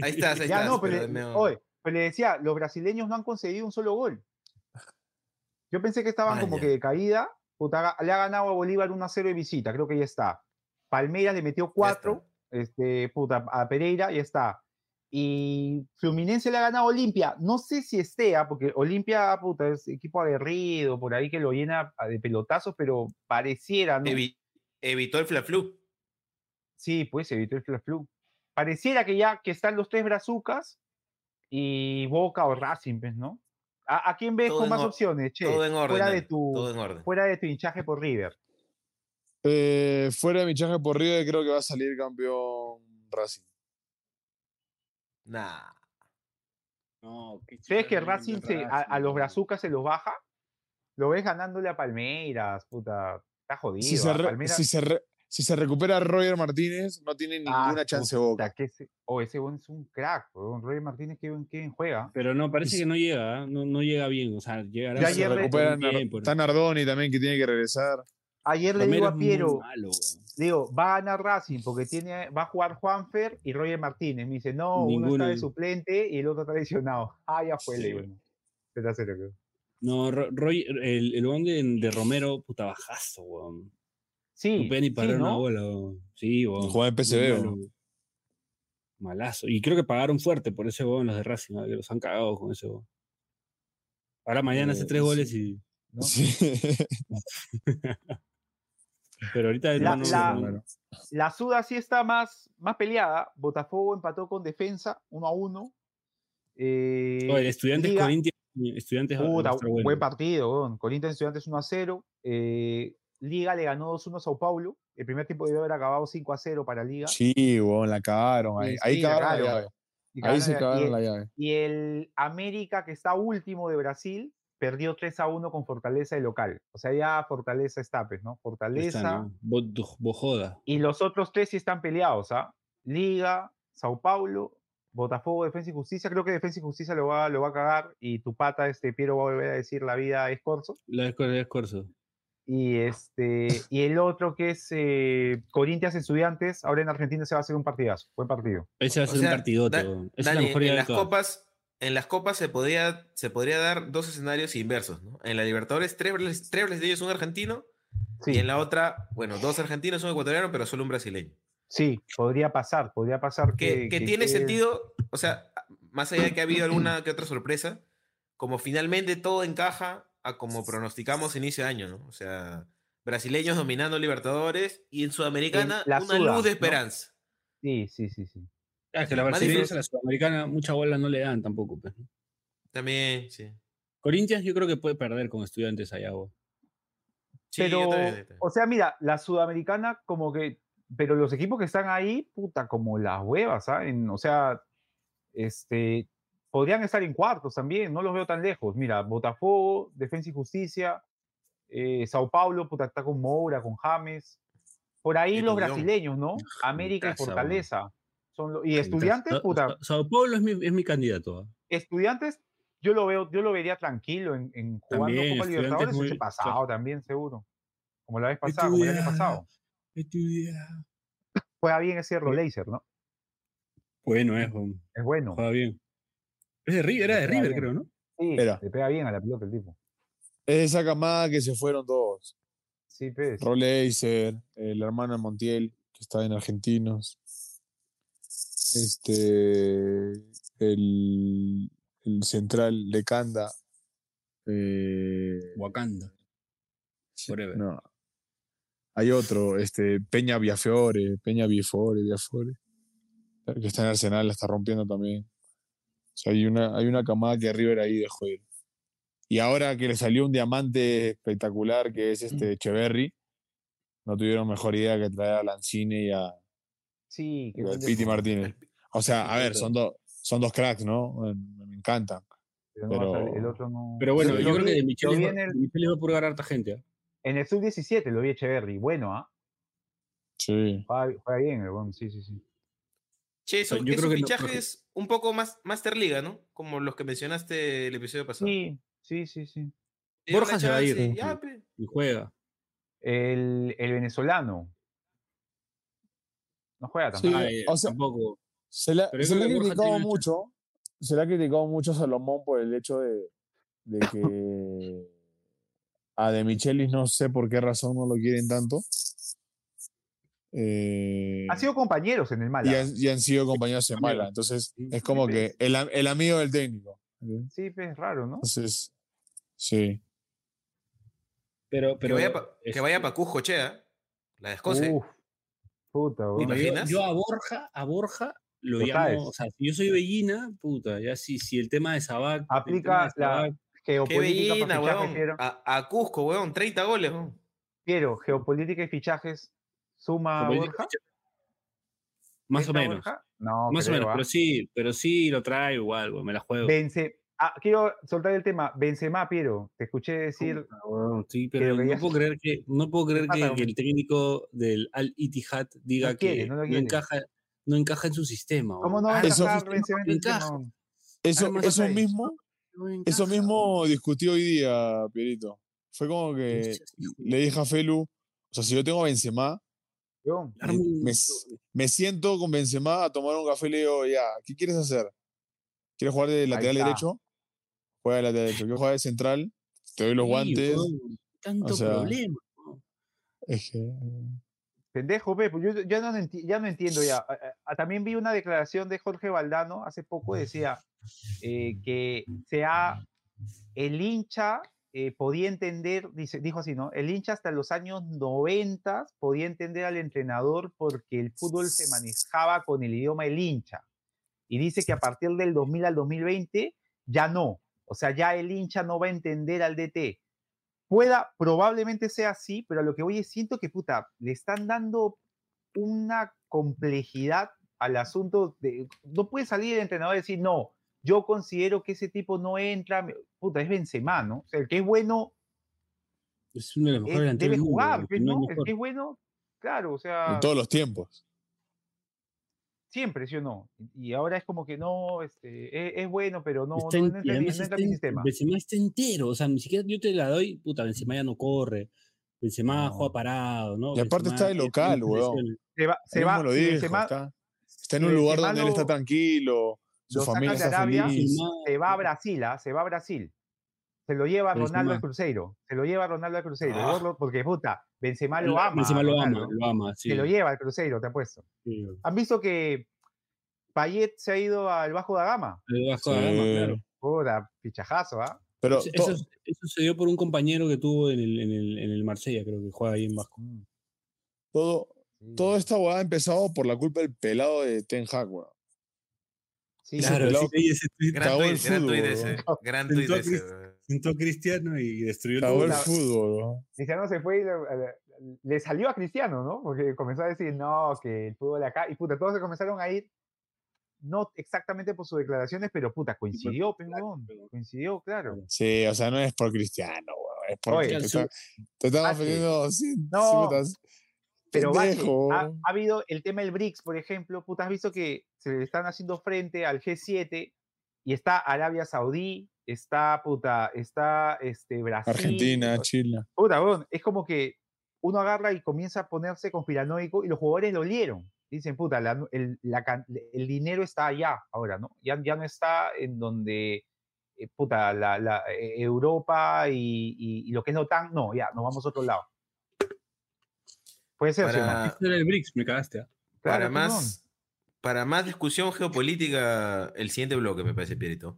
[SPEAKER 4] Ahí estás, ahí
[SPEAKER 3] Ya
[SPEAKER 4] estás.
[SPEAKER 3] no, pero,
[SPEAKER 4] pero
[SPEAKER 3] le-
[SPEAKER 4] no.
[SPEAKER 3] oye, pero le decía, los brasileños no han conseguido un solo gol. Yo pensé que estaban como que de caída. puta, le ha ganado a Bolívar 1 a 0 de visita, creo que ya está. Palmeiras le metió 4, este, puta, a Pereira, ya está. Y Fluminense le ha ganado a Olimpia. No sé si esté, ah, porque Olimpia, puta, es equipo aguerrido, por ahí que lo llena de pelotazos, pero pareciera, ¿no?
[SPEAKER 4] Evi- evitó el fla-flu.
[SPEAKER 3] Sí, pues evitó el flu. Pareciera que ya que están los tres brazucas y Boca o Racing, pues, ¿no? ¿A, quién ves con más opciones, Che?
[SPEAKER 4] Todo en orden.
[SPEAKER 3] Fuera de tu,
[SPEAKER 4] todo en orden.
[SPEAKER 3] Fuera de tu hinchaje por River.
[SPEAKER 5] Eh, fuera de mi hinchaje por River, creo que va a salir campeón Racing.
[SPEAKER 4] Nah.
[SPEAKER 3] No, ¿Sabes que Racing, a, los brazucas se los baja? Lo ves ganándole a Palmeiras, puta. Está jodido.
[SPEAKER 5] Si se, si se, recupera Roger Martínez, no tiene ah, ninguna chance Boca.
[SPEAKER 3] Que ese, oh, ese es un crack. Roger Martínez, ¿qué, bien juega?
[SPEAKER 2] Pero no, parece que no llega, ¿eh? no, no llega bien. O sea, llegará
[SPEAKER 5] ya se recupera, Está Nardoni también, que tiene que regresar.
[SPEAKER 3] Ayer le digo a Piero, digo, va a ganar Racing porque tiene, va a jugar Juanfer y Roger Martínez. Me dice, no, uno está de suplente y el otro está lesionado. [laughs] Ah, ya fue, sí. le
[SPEAKER 2] No, Roy, el, el de, de, Romero, puta bajazo, weón.
[SPEAKER 3] Sí.
[SPEAKER 2] No ni parar una bola, Sí, weón.
[SPEAKER 5] Juega en PCB,
[SPEAKER 2] Malazo. Y creo que pagaron fuerte por ese weón los de Racing, que los han cagado con ese weón. Ahora mañana hace eh, tres goles y. ¿no? Sí. [laughs] Pero ahorita
[SPEAKER 3] la, la, la, Suda sí está más, más peleada. Botafogo empató con defensa 1 a 1.
[SPEAKER 2] Eh, el Estudiantes Corinthians. Estudiantes
[SPEAKER 3] Buen partido, Corinthians Estudiantes 1 a 0. Eh, Liga le ganó 2 1 a Sao Paulo. El primer tiempo debió haber acabado 5 a 0 para Liga.
[SPEAKER 5] Sí, bueno, la acabaron. Ahí, ahí la llave. Ahí se acabaron la llave.
[SPEAKER 3] Y el América, que está último de Brasil, perdió 3 a 1 con Fortaleza de local. O sea, ya Fortaleza está, pues, ¿no? Fortaleza.
[SPEAKER 2] Bojoda.
[SPEAKER 3] Y los otros tres sí están peleados, ¿ah? Liga, Sao Paulo, Botafogo, Defensa y Justicia. Creo que Defensa y Justicia lo va, lo va a cagar y tu pata, este Piero, va a volver a decir la vida es corso.
[SPEAKER 2] La es corso.
[SPEAKER 3] Y, este, y el otro que es eh, Corintias Estudiantes, ahora en Argentina se va a hacer un partidazo, buen partido.
[SPEAKER 2] Ese va a ser un partido.
[SPEAKER 4] en las copas en las copas se, podría, se podría dar dos escenarios inversos. ¿no? En la Libertadores, tres, tres brasileños, un argentino. Y en la otra, bueno, dos argentinos, un ecuatoriano, pero solo un brasileño.
[SPEAKER 3] Sí, podría pasar, podría pasar
[SPEAKER 4] que... Que, tiene sentido, o sea, más allá de que ha habido alguna que otra sorpresa, como finalmente todo encaja a como pronosticamos inicio de año, ¿no? O sea, brasileños dominando Libertadores y en Sudamericana una luz de esperanza.
[SPEAKER 3] Sí, sí, sí, sí.
[SPEAKER 2] Ah, es que la brasileña a la sudamericana mucha bola no le dan tampoco. Pues,
[SPEAKER 4] También, sí.
[SPEAKER 2] Corinthians yo creo que puede perder con estudiantes allá.
[SPEAKER 3] Sí, pero, o sea, mira, la sudamericana como que, pero los equipos que están ahí, puta, como las huevas, ¿saben? O sea, este, podrían estar en cuartos también, no los veo tan lejos. Mira, Botafogo, Defensa y Justicia, eh, Sao Paulo, puta, está con Moura, con James. Por ahí los brasileños, ¿no? América y Fortaleza y estudiantes, puta.
[SPEAKER 2] Sao Paulo es mi, es mi candidato. ¿ah?
[SPEAKER 3] Estudiantes, yo lo veo, yo lo vería tranquilo en, en jugando también, Copa Libertadores muy, pasado también, seguro. Como la vez pasada, como el año pasado.
[SPEAKER 2] Estudia.
[SPEAKER 3] Juega bien ese Laser, ¿no?
[SPEAKER 2] Bueno, es,
[SPEAKER 3] es bueno.
[SPEAKER 2] Juega bien. Es de River, era de River, creo, ¿no?
[SPEAKER 3] Sí, le pega bien a la pelota el tipo.
[SPEAKER 5] Es esa camada que se fueron todos.
[SPEAKER 3] Sí, pues.
[SPEAKER 5] El hermano de Montiel, que está en Argentinos este, el, el central de Kanda. Eh,
[SPEAKER 2] Wakanda.
[SPEAKER 5] No. Hay otro, este, Peña Viafore, Peña Viafore, Viafore, que está en Arsenal, la está rompiendo también. O sea, hay una, hay una camada que River ahí dejó ir. Y ahora que le salió un diamante espectacular que es este Echeverry, no tuvieron mejor idea que traer a Lancine y a,
[SPEAKER 3] Sí, que
[SPEAKER 5] Piti Martínez. O sea, a ver, son, dos son dos cracks, ¿no? Me, encantan. Pero,
[SPEAKER 3] el otro no...
[SPEAKER 2] pero bueno, yo, creo que de Michelle, iba a purgar a harta gente. ¿eh?
[SPEAKER 3] En el sub-17 lo vi Echeverry, bueno, ¿ah?
[SPEAKER 5] Sí.
[SPEAKER 3] Juega, bien, sí, sí, sí.
[SPEAKER 4] Che, son, yo creo que fichajes un poco más Masterliga, ¿no? Como los que mencionaste el episodio pasado.
[SPEAKER 3] Sí, sí, sí, sí.
[SPEAKER 2] Borja se va a ir. y juega.
[SPEAKER 3] El, el venezolano, no juega tampoco.
[SPEAKER 5] Sí, o sea, tampoco. Se le, ha criticado mucho. Se le ha criticado mucho a Salomón por el hecho de, de que [coughs] a De Michelis no sé por qué razón no lo quieren tanto.
[SPEAKER 3] Eh, han sido compañeros en el Mala.
[SPEAKER 5] Y han, sido compañeros en Mala. Entonces, es como que el, el amigo del técnico.
[SPEAKER 3] Sí, pues, es raro, ¿no?
[SPEAKER 5] Entonces, sí.
[SPEAKER 2] Pero, pero
[SPEAKER 4] que vaya para Cusco, Chea. La de Escocia.
[SPEAKER 3] Puta,
[SPEAKER 2] Yo, a Borja, a Borja lo llamo, o sea, si yo soy Bellina, puta, ya si, si el tema de Sabac.
[SPEAKER 3] Aplica la, geopolítica para
[SPEAKER 4] bellina,
[SPEAKER 3] fichajes,
[SPEAKER 4] weón. A, a Cusco, weón, 30 goles, weón.
[SPEAKER 3] Piero, geopolítica y fichajes, ¿suma Borja?
[SPEAKER 2] Más o
[SPEAKER 3] ¿Entra
[SPEAKER 2] menos.
[SPEAKER 3] Borja? No,
[SPEAKER 2] Más o menos,
[SPEAKER 3] ¿ah?
[SPEAKER 2] pero sí, pero sí lo trae igual, me la juego.
[SPEAKER 3] Bence- ah, quiero soltar el tema. Benzema, Piero. Te escuché decir.
[SPEAKER 2] Sí,
[SPEAKER 3] Pero que
[SPEAKER 2] no puedo creer que no puedo creer que, el técnico del Al Ittihad diga
[SPEAKER 3] No quiere,
[SPEAKER 2] que
[SPEAKER 3] no
[SPEAKER 2] encaja no encaja en su sistema.
[SPEAKER 3] ¿Cómo no va a encajar
[SPEAKER 2] sistema,
[SPEAKER 3] Benzema en
[SPEAKER 2] encaja?
[SPEAKER 5] Eso, eso mismo,
[SPEAKER 2] no
[SPEAKER 5] eso mismo
[SPEAKER 2] weón.
[SPEAKER 5] discutió hoy día, Pierito. Fue como que le dije a Felu, o sea, si yo tengo a Benzema,
[SPEAKER 2] Un-
[SPEAKER 5] me, me siento con Benzema a tomar un café y le digo, ya, ¿qué quieres hacer? ¿Quieres jugar de lateral derecho? Juega de lateral derecho. ¿Quieres jugar de central? Te doy los
[SPEAKER 2] Sí,
[SPEAKER 5] guantes.
[SPEAKER 2] Tanto
[SPEAKER 5] sea,
[SPEAKER 2] problema. weón.
[SPEAKER 5] Es que,
[SPEAKER 3] Pendejo, pe, pues yo yo ya no, enti- ya no entiendo ya. [laughs] También vi una declaración de Jorge Valdano hace poco, decía eh, que sea el hincha eh, podía entender, dice, dijo así, ¿no? El hincha hasta los años 90 podía entender al entrenador porque el fútbol se manejaba con el idioma del hincha. Y dice que a partir del 2000 al 2020 ya no. O sea, ya el hincha no va a entender al DT pueda, probablemente sea así, pero a lo que voy es siento que, puta, le están dando una complejidad al asunto de, no puede salir el entrenador y decir, no, yo considero que ese tipo no entra, puta, es Benzema, ¿no? O sea, el que es bueno
[SPEAKER 2] Es uno de los
[SPEAKER 3] es-
[SPEAKER 2] mejores delanteros
[SPEAKER 3] debe
[SPEAKER 2] mundo,
[SPEAKER 3] jugar,
[SPEAKER 2] weón,
[SPEAKER 3] pues,
[SPEAKER 2] no.
[SPEAKER 3] El que es bueno, claro, o sea,
[SPEAKER 5] en todos los tiempos.
[SPEAKER 3] siempre, ¿sí o no? Y ahora es como que no, este, es, es bueno, pero no,
[SPEAKER 2] Está
[SPEAKER 3] no,
[SPEAKER 2] en-
[SPEAKER 3] no
[SPEAKER 2] y
[SPEAKER 3] entra, no entra
[SPEAKER 2] está
[SPEAKER 3] en mi
[SPEAKER 2] en-
[SPEAKER 3] sistema.
[SPEAKER 2] Benzema está entero, o sea, ni siquiera yo te la doy, puta, Benzema ya no corre, Benzema
[SPEAKER 3] No.
[SPEAKER 2] juega parado, ¿no?
[SPEAKER 5] Y aparte
[SPEAKER 2] Benzema
[SPEAKER 5] está de local, weón.
[SPEAKER 3] Se va, se va,
[SPEAKER 5] lo dijo,
[SPEAKER 3] Benzema
[SPEAKER 5] está, está en un lugar
[SPEAKER 3] Benzema
[SPEAKER 5] donde él está
[SPEAKER 3] lo-
[SPEAKER 5] tranquilo,
[SPEAKER 3] lo
[SPEAKER 5] familia
[SPEAKER 3] sacan de Arabia,
[SPEAKER 5] feliz.
[SPEAKER 3] Se va a Brasil, ¿ah? se va a Brasil. Se lo lleva Ronaldo al Cruzeiro. Se lo lleva Ronaldo al Cruzeiro.
[SPEAKER 4] Ah.
[SPEAKER 3] Porque, puta, Benzema lo ama.
[SPEAKER 2] Benzema lo ama, lo ama, sí.
[SPEAKER 3] Se lo lleva al Cruzeiro, te apuesto.
[SPEAKER 2] sí.
[SPEAKER 3] ¿Han visto que Payet se ha ido al Bajo da Gama?
[SPEAKER 2] El Vasco da Gama,
[SPEAKER 5] Sí.
[SPEAKER 2] claro.
[SPEAKER 3] Puta, fichajazo, ¿ah?
[SPEAKER 5] Pero
[SPEAKER 2] Eso, eso- eso se dio por un compañero que tuvo en el, en el, en el Marsella, creo que juega ahí en Vasco.
[SPEAKER 3] Mm,
[SPEAKER 5] todo,
[SPEAKER 3] sí.
[SPEAKER 5] toda esta hueá ha empezado por la culpa del pelado de Ten Hag, weón.
[SPEAKER 3] Sí,
[SPEAKER 2] Claro, sí leí ese tweet.
[SPEAKER 4] Gran tweet,
[SPEAKER 5] el
[SPEAKER 4] gran
[SPEAKER 5] fútbol,
[SPEAKER 4] tweet ese. [laughs] Gran tweet ese.
[SPEAKER 2] Sentó a Cristiano y destruyó el
[SPEAKER 5] fútbol.
[SPEAKER 3] Cristiano se fue y le, le salió a Cristiano, ¿no? Porque comenzó a decir, no, que el fútbol acá. Y puta, todos se comenzaron a ir, no exactamente por sus declaraciones, pero puta, coincidió, pe, huevón, coincidió, claro.
[SPEAKER 5] Sí, o sea, no es por Cristiano, weón. Es porque
[SPEAKER 3] Oye,
[SPEAKER 5] te, te están
[SPEAKER 3] Bache.
[SPEAKER 5] ofendiendo. Sí,
[SPEAKER 3] No,
[SPEAKER 5] sí.
[SPEAKER 3] Pero ha, ha habido el tema del BRICS, por ejemplo, puta, has visto que se le están haciendo frente al G7 y está Arabia Saudí, está, puta, está este, Brasil.
[SPEAKER 5] Argentina, Chile.
[SPEAKER 3] Puta, weón, es como que uno agarra y comienza a ponerse conspiranoico y los jugadores lo olieron. Dicen, puta, la- el, la el dinero está allá ahora, ¿no? Ya, ya no está en donde, eh, puta, la, la, eh, Europa y, y- y lo que es la OTAN, no, ya, nos vamos a otro lado. Puede ser.
[SPEAKER 4] Para,
[SPEAKER 2] Ese era el BRICS, me cagaste. ¿ah?
[SPEAKER 3] Claro,
[SPEAKER 4] más, para más discusión geopolítica, el siguiente bloque, me parece, Pierito.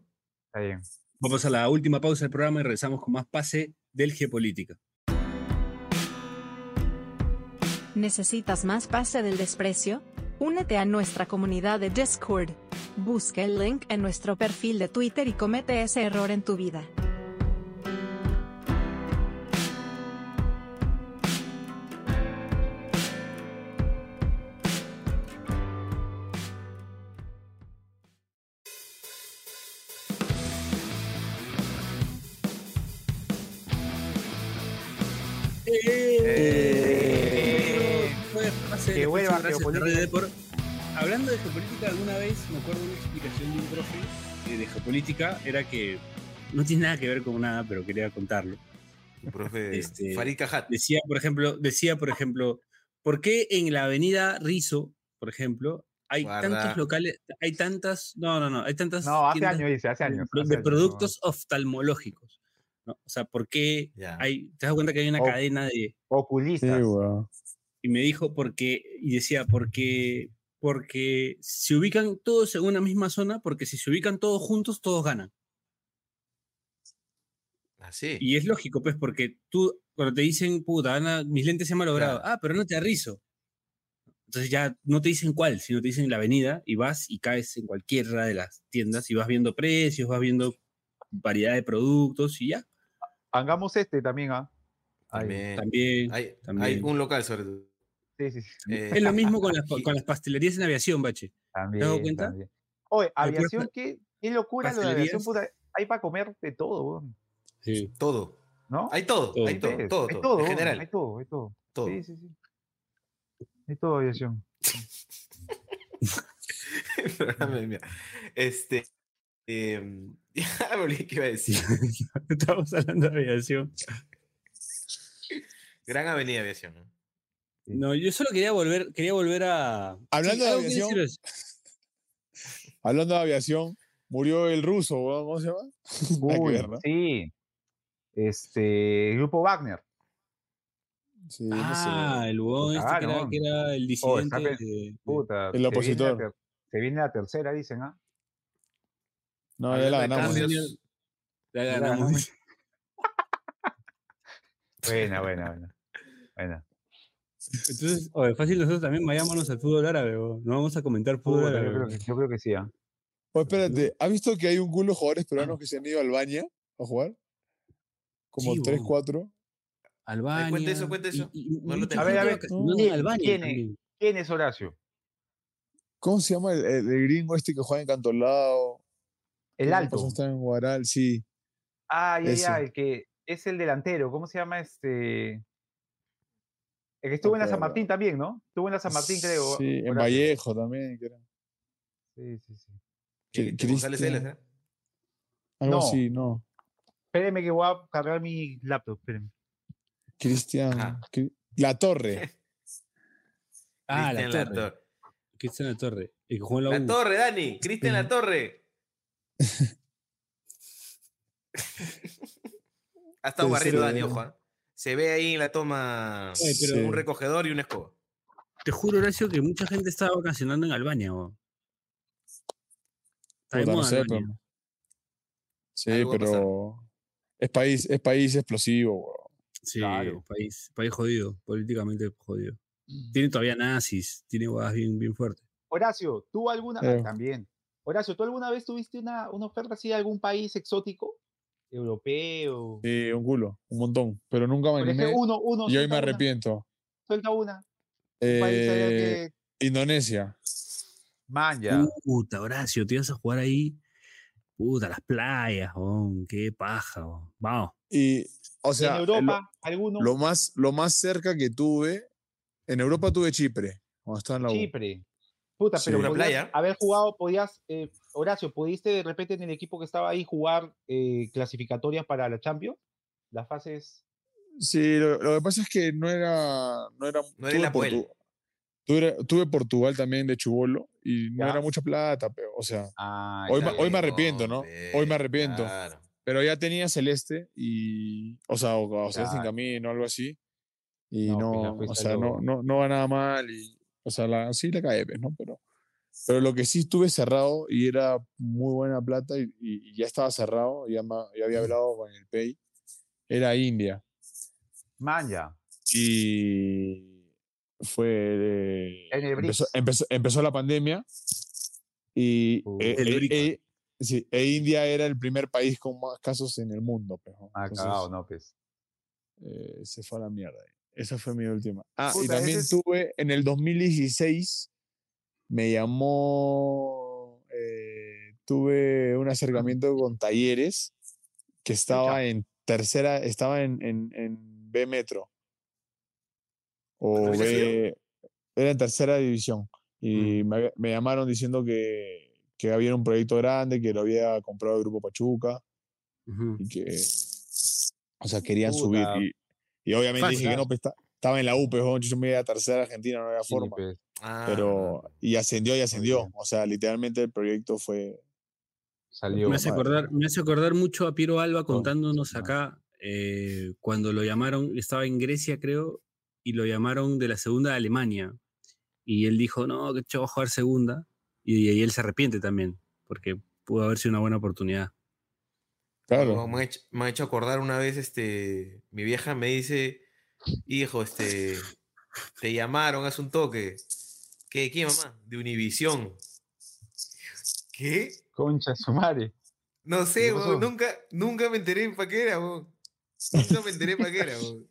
[SPEAKER 3] Está bien.
[SPEAKER 2] Vamos a la última pausa del programa y regresamos con más pase del Geopolítica.
[SPEAKER 1] ¿Necesitas más pase del desprecio? Únete a nuestra comunidad de Discord. Busca el link en nuestro perfil de Twitter y comete ese error en tu vida.
[SPEAKER 2] Hablando de geopolítica, alguna vez me acuerdo de una explicación de un profe eh, de geopolítica, era que no tiene nada que ver con nada, pero quería contarlo.
[SPEAKER 4] El profe
[SPEAKER 2] Este,
[SPEAKER 4] Farid Cajat.
[SPEAKER 2] Decía, por ejemplo, decía, por ejemplo, ¿por qué en la avenida Rizo, por ejemplo, hay
[SPEAKER 4] Guarda.
[SPEAKER 2] tantos locales, hay tantas, no, no, no, hay tantas
[SPEAKER 3] No, hace años, dice, hace
[SPEAKER 2] de
[SPEAKER 3] años. hace
[SPEAKER 2] de
[SPEAKER 3] años,
[SPEAKER 2] productos oftalmológicos? ¿no? O sea, ¿por qué
[SPEAKER 4] Ya.
[SPEAKER 2] hay, te das cuenta que hay una
[SPEAKER 3] O-
[SPEAKER 2] cadena de,
[SPEAKER 5] Sí,
[SPEAKER 3] Oculistas.
[SPEAKER 5] weón.
[SPEAKER 2] Y me dijo porque, y decía, porque, porque se ubican todos en una misma zona, porque si se ubican todos juntos, todos ganan.
[SPEAKER 4] Así.
[SPEAKER 2] Y es lógico, pues, porque tú, cuando te dicen, puta, Ana, mis lentes se han malogrado,
[SPEAKER 4] Claro.
[SPEAKER 2] ah, pero no te arrizo. Entonces ya no te dicen cuál, sino te dicen la avenida y vas y caes en cualquiera de las tiendas y vas viendo precios, vas viendo variedad de productos y ya.
[SPEAKER 3] Hagamos este también, ¿ah?
[SPEAKER 4] También.
[SPEAKER 2] También,
[SPEAKER 4] Hay,
[SPEAKER 2] también.
[SPEAKER 4] hay un local sobre todo.
[SPEAKER 3] Sí, sí, sí.
[SPEAKER 4] Eh,
[SPEAKER 2] Es lo mismo con las,
[SPEAKER 4] y-
[SPEAKER 2] con las pastelerías en aviación, Bache.
[SPEAKER 3] También,
[SPEAKER 2] dado cuenta?
[SPEAKER 3] también. Oye, aviación, qué, qué locura lo de aviación, puta. Hay para comer de todo,
[SPEAKER 2] Sí.
[SPEAKER 4] Todo.
[SPEAKER 3] ¿no?
[SPEAKER 4] Hay todo,
[SPEAKER 2] Todo.
[SPEAKER 4] hay todo, todo,
[SPEAKER 3] hay
[SPEAKER 4] todo, en general.
[SPEAKER 3] Hay todo, hay todo.
[SPEAKER 4] todo.
[SPEAKER 3] Sí, sí, sí. Hay todo aviación. [laughs]
[SPEAKER 4] Este. em, [laughs] ya me olvidé qué iba a decir. [laughs]
[SPEAKER 2] Estamos hablando de aviación.
[SPEAKER 4] Gran Avenida Aviación. ¿no?
[SPEAKER 2] No, yo solo quería volver, quería volver a.
[SPEAKER 5] Hablando de aviación. [laughs] Hablando de aviación, murió el ruso, ¿cómo se llama? [laughs]
[SPEAKER 3] Uy,
[SPEAKER 5] ¿no?
[SPEAKER 3] sí. Este, el grupo Wagner.
[SPEAKER 5] Sí, no sé.
[SPEAKER 2] Ah, el huevón este que era,
[SPEAKER 3] Claro.
[SPEAKER 2] que era el
[SPEAKER 3] Oh,
[SPEAKER 2] disidente.
[SPEAKER 3] pe-
[SPEAKER 2] de- de-
[SPEAKER 3] Puta,
[SPEAKER 5] El
[SPEAKER 3] viene la
[SPEAKER 5] opositor.
[SPEAKER 3] Se viene la tercera, dicen, ¿ah?
[SPEAKER 5] No, ya la ganamos.
[SPEAKER 2] ganamos.
[SPEAKER 3] ganamos. [laughs] Buena, buena, buena. Buena.
[SPEAKER 2] Entonces, oye, fácil nosotros también vayámonos al fútbol árabe, no vamos a comentar fútbol árabe.
[SPEAKER 3] yo, creo que, yo creo que sí, ¿ah?
[SPEAKER 5] Oye, espérate, ¿has visto que hay un culo de jugadores peruanos que se han ido a Albania a jugar? Como
[SPEAKER 2] Sí,
[SPEAKER 5] 3,
[SPEAKER 2] huevón.
[SPEAKER 5] 4.
[SPEAKER 2] Albania.
[SPEAKER 4] cuenta eso, cuenta eso.
[SPEAKER 2] y- y
[SPEAKER 4] No lo
[SPEAKER 2] mucha
[SPEAKER 4] tengo.
[SPEAKER 3] A ver, a ver,
[SPEAKER 2] vacacionando en
[SPEAKER 3] ¿quién-
[SPEAKER 2] Albania
[SPEAKER 3] quién es?
[SPEAKER 2] también.
[SPEAKER 3] ¿Quién es Horacio?
[SPEAKER 5] ¿Cómo se llama el, el- el gringo este que juega en Cantolao?
[SPEAKER 3] El
[SPEAKER 5] ¿Qué
[SPEAKER 3] alto.
[SPEAKER 5] Está en Guaral, sí.
[SPEAKER 3] Ah, ya, ya, el que es el delantero. ¿Cómo se llama este? El que estuvo en la San. Martín también, ¿no? Estuvo en la San Martín, creo.
[SPEAKER 5] Sí, en. Vallejo también, creo.
[SPEAKER 3] Sí, sí, sí.
[SPEAKER 4] González
[SPEAKER 5] Cristian-
[SPEAKER 4] ¿eh?
[SPEAKER 5] Algo
[SPEAKER 3] No.
[SPEAKER 5] así, no.
[SPEAKER 3] Espérenme que voy a cargar mi laptop. Espérenme.
[SPEAKER 5] Cristian.
[SPEAKER 4] Ajá.
[SPEAKER 5] Cri- La Torre. [laughs]
[SPEAKER 2] Ah, la
[SPEAKER 4] Cristian
[SPEAKER 2] torre. Cristian La Torre. El que jugó en la.
[SPEAKER 4] Torre, Dani. Cristian La Torre. [laughs] ha estado barriendo Dani, ojo. Se ve ahí en la toma
[SPEAKER 2] pero
[SPEAKER 4] un recogedor y una escoba.
[SPEAKER 2] te juro, Horacio, que mucha gente estaba vacacionando en Albania. huevón. Está
[SPEAKER 5] Puta, no
[SPEAKER 2] moda
[SPEAKER 5] sé,
[SPEAKER 2] Albania.
[SPEAKER 5] pero- Sí, pero. Es país, es país explosivo, weón.
[SPEAKER 2] Sí,
[SPEAKER 3] Claro.
[SPEAKER 2] país, país jodido, políticamente jodido. Tiene todavía nazis, tiene huevas bien, bien fuertes.
[SPEAKER 3] Horacio, ¿tú alguna
[SPEAKER 5] Eh.
[SPEAKER 3] ah, también? Horacio, ¿tú alguna vez tuviste una, una oferta así de algún país exótico? Europeo.
[SPEAKER 5] Sí, un culo, un montón. Pero nunca me animé.
[SPEAKER 3] uno, uno.
[SPEAKER 5] Y hoy me
[SPEAKER 3] suelta una,
[SPEAKER 5] arrepiento.
[SPEAKER 3] Suelta una.
[SPEAKER 5] Eh,
[SPEAKER 3] que.
[SPEAKER 5] Indonesia.
[SPEAKER 3] Man, ya.
[SPEAKER 2] Puta, Horacio, te ibas a jugar ahí. Puta, las playas, huevón, qué paja. Vamos.
[SPEAKER 5] Y, o
[SPEAKER 3] Y
[SPEAKER 5] sea,
[SPEAKER 3] en
[SPEAKER 5] lo-
[SPEAKER 3] Europa, alguno.
[SPEAKER 5] lo, más, lo más cerca que tuve, en Europa tuve Chipre, cuando estaba en la U.
[SPEAKER 3] Chipre. Puta,
[SPEAKER 5] Sí.
[SPEAKER 3] pero
[SPEAKER 4] Una
[SPEAKER 3] podías
[SPEAKER 4] playa.
[SPEAKER 3] haber jugado, podías, eh, Horacio, ¿pudiste de repente en el equipo que estaba ahí jugar eh, clasificatorias para la Champions? Las fases.
[SPEAKER 5] Sí, lo, lo que pasa es que no era. No era
[SPEAKER 4] No era.
[SPEAKER 5] Portu- tuve, tuve Portugal también de Chubolo y no
[SPEAKER 3] Ya.
[SPEAKER 5] era mucha plata, pero, o sea,
[SPEAKER 3] Ah,
[SPEAKER 5] Hoy hoy me arrepiento, ¿no? Hoy me arrepiento.
[SPEAKER 4] Claro.
[SPEAKER 5] pero ya tenía Celeste y. O sea, o, o Celeste en camino, algo así. Y
[SPEAKER 3] No,
[SPEAKER 5] no,
[SPEAKER 3] pues
[SPEAKER 5] o sea, no, no, no va nada mal. Y, o sea, la, sí la cae, pues, ¿no? Pero, pero lo que sí estuve cerrado y era muy buena plata y, ya estaba cerrado, ya, ma- ya había hablado con el Pay, era India.
[SPEAKER 3] Man, ya.
[SPEAKER 5] Y fue.
[SPEAKER 3] En el
[SPEAKER 5] empezó, empezó, empezó la pandemia y
[SPEAKER 3] Uh.
[SPEAKER 5] eh,
[SPEAKER 2] El
[SPEAKER 5] eh,
[SPEAKER 2] BRICS.
[SPEAKER 5] eh, sí, e India era el primer país con más casos en el mundo. pues, ¿no?
[SPEAKER 3] Ah,
[SPEAKER 5] Entonces,
[SPEAKER 3] no, pues.
[SPEAKER 5] eh, se fue a la mierda. Esa fue mi última. Ah, y también
[SPEAKER 3] es-
[SPEAKER 5] tuve en el 2016, me llamó, eh, tuve un acercamiento con Talleres que estaba en tercera, estaba en, en, en B Metro. O. B, era en tercera división. Y me, me llamaron diciendo que, que había un proyecto grande, que lo había comprado el Grupo Pachuca y que, o sea, querían subir. Y, y obviamente
[SPEAKER 2] Fácil,
[SPEAKER 5] dije que no, pues, está- estaba en la U, pero yo me iba a tercera Argentina, no había
[SPEAKER 3] Sí,
[SPEAKER 5] forma.
[SPEAKER 3] pues.
[SPEAKER 4] Ah,
[SPEAKER 5] Pero, y ascendió y ascendió. O sea, literalmente el proyecto fue.
[SPEAKER 3] Salió.
[SPEAKER 2] Me hace, acordar, me hace acordar mucho a Piero Alba contándonos
[SPEAKER 3] no.
[SPEAKER 2] acá eh, cuando lo llamaron, estaba en Grecia creo, y lo llamaron de la segunda de Alemania. Y él dijo, no, que yo voy a jugar segunda. Y, y él se arrepiente también, porque pudo haber sido una buena oportunidad.
[SPEAKER 5] Claro.
[SPEAKER 4] Me, ha hecho, me ha hecho acordar una vez, este, mi vieja me dice, hijo, este, te llamaron hace un toque. ¿Qué, qué mamá? De Univisión. ¿Qué?
[SPEAKER 3] Concha su madre.
[SPEAKER 4] No sé, nunca, nunca me enteré para qué era, weón. Nunca me enteré para qué era, weón.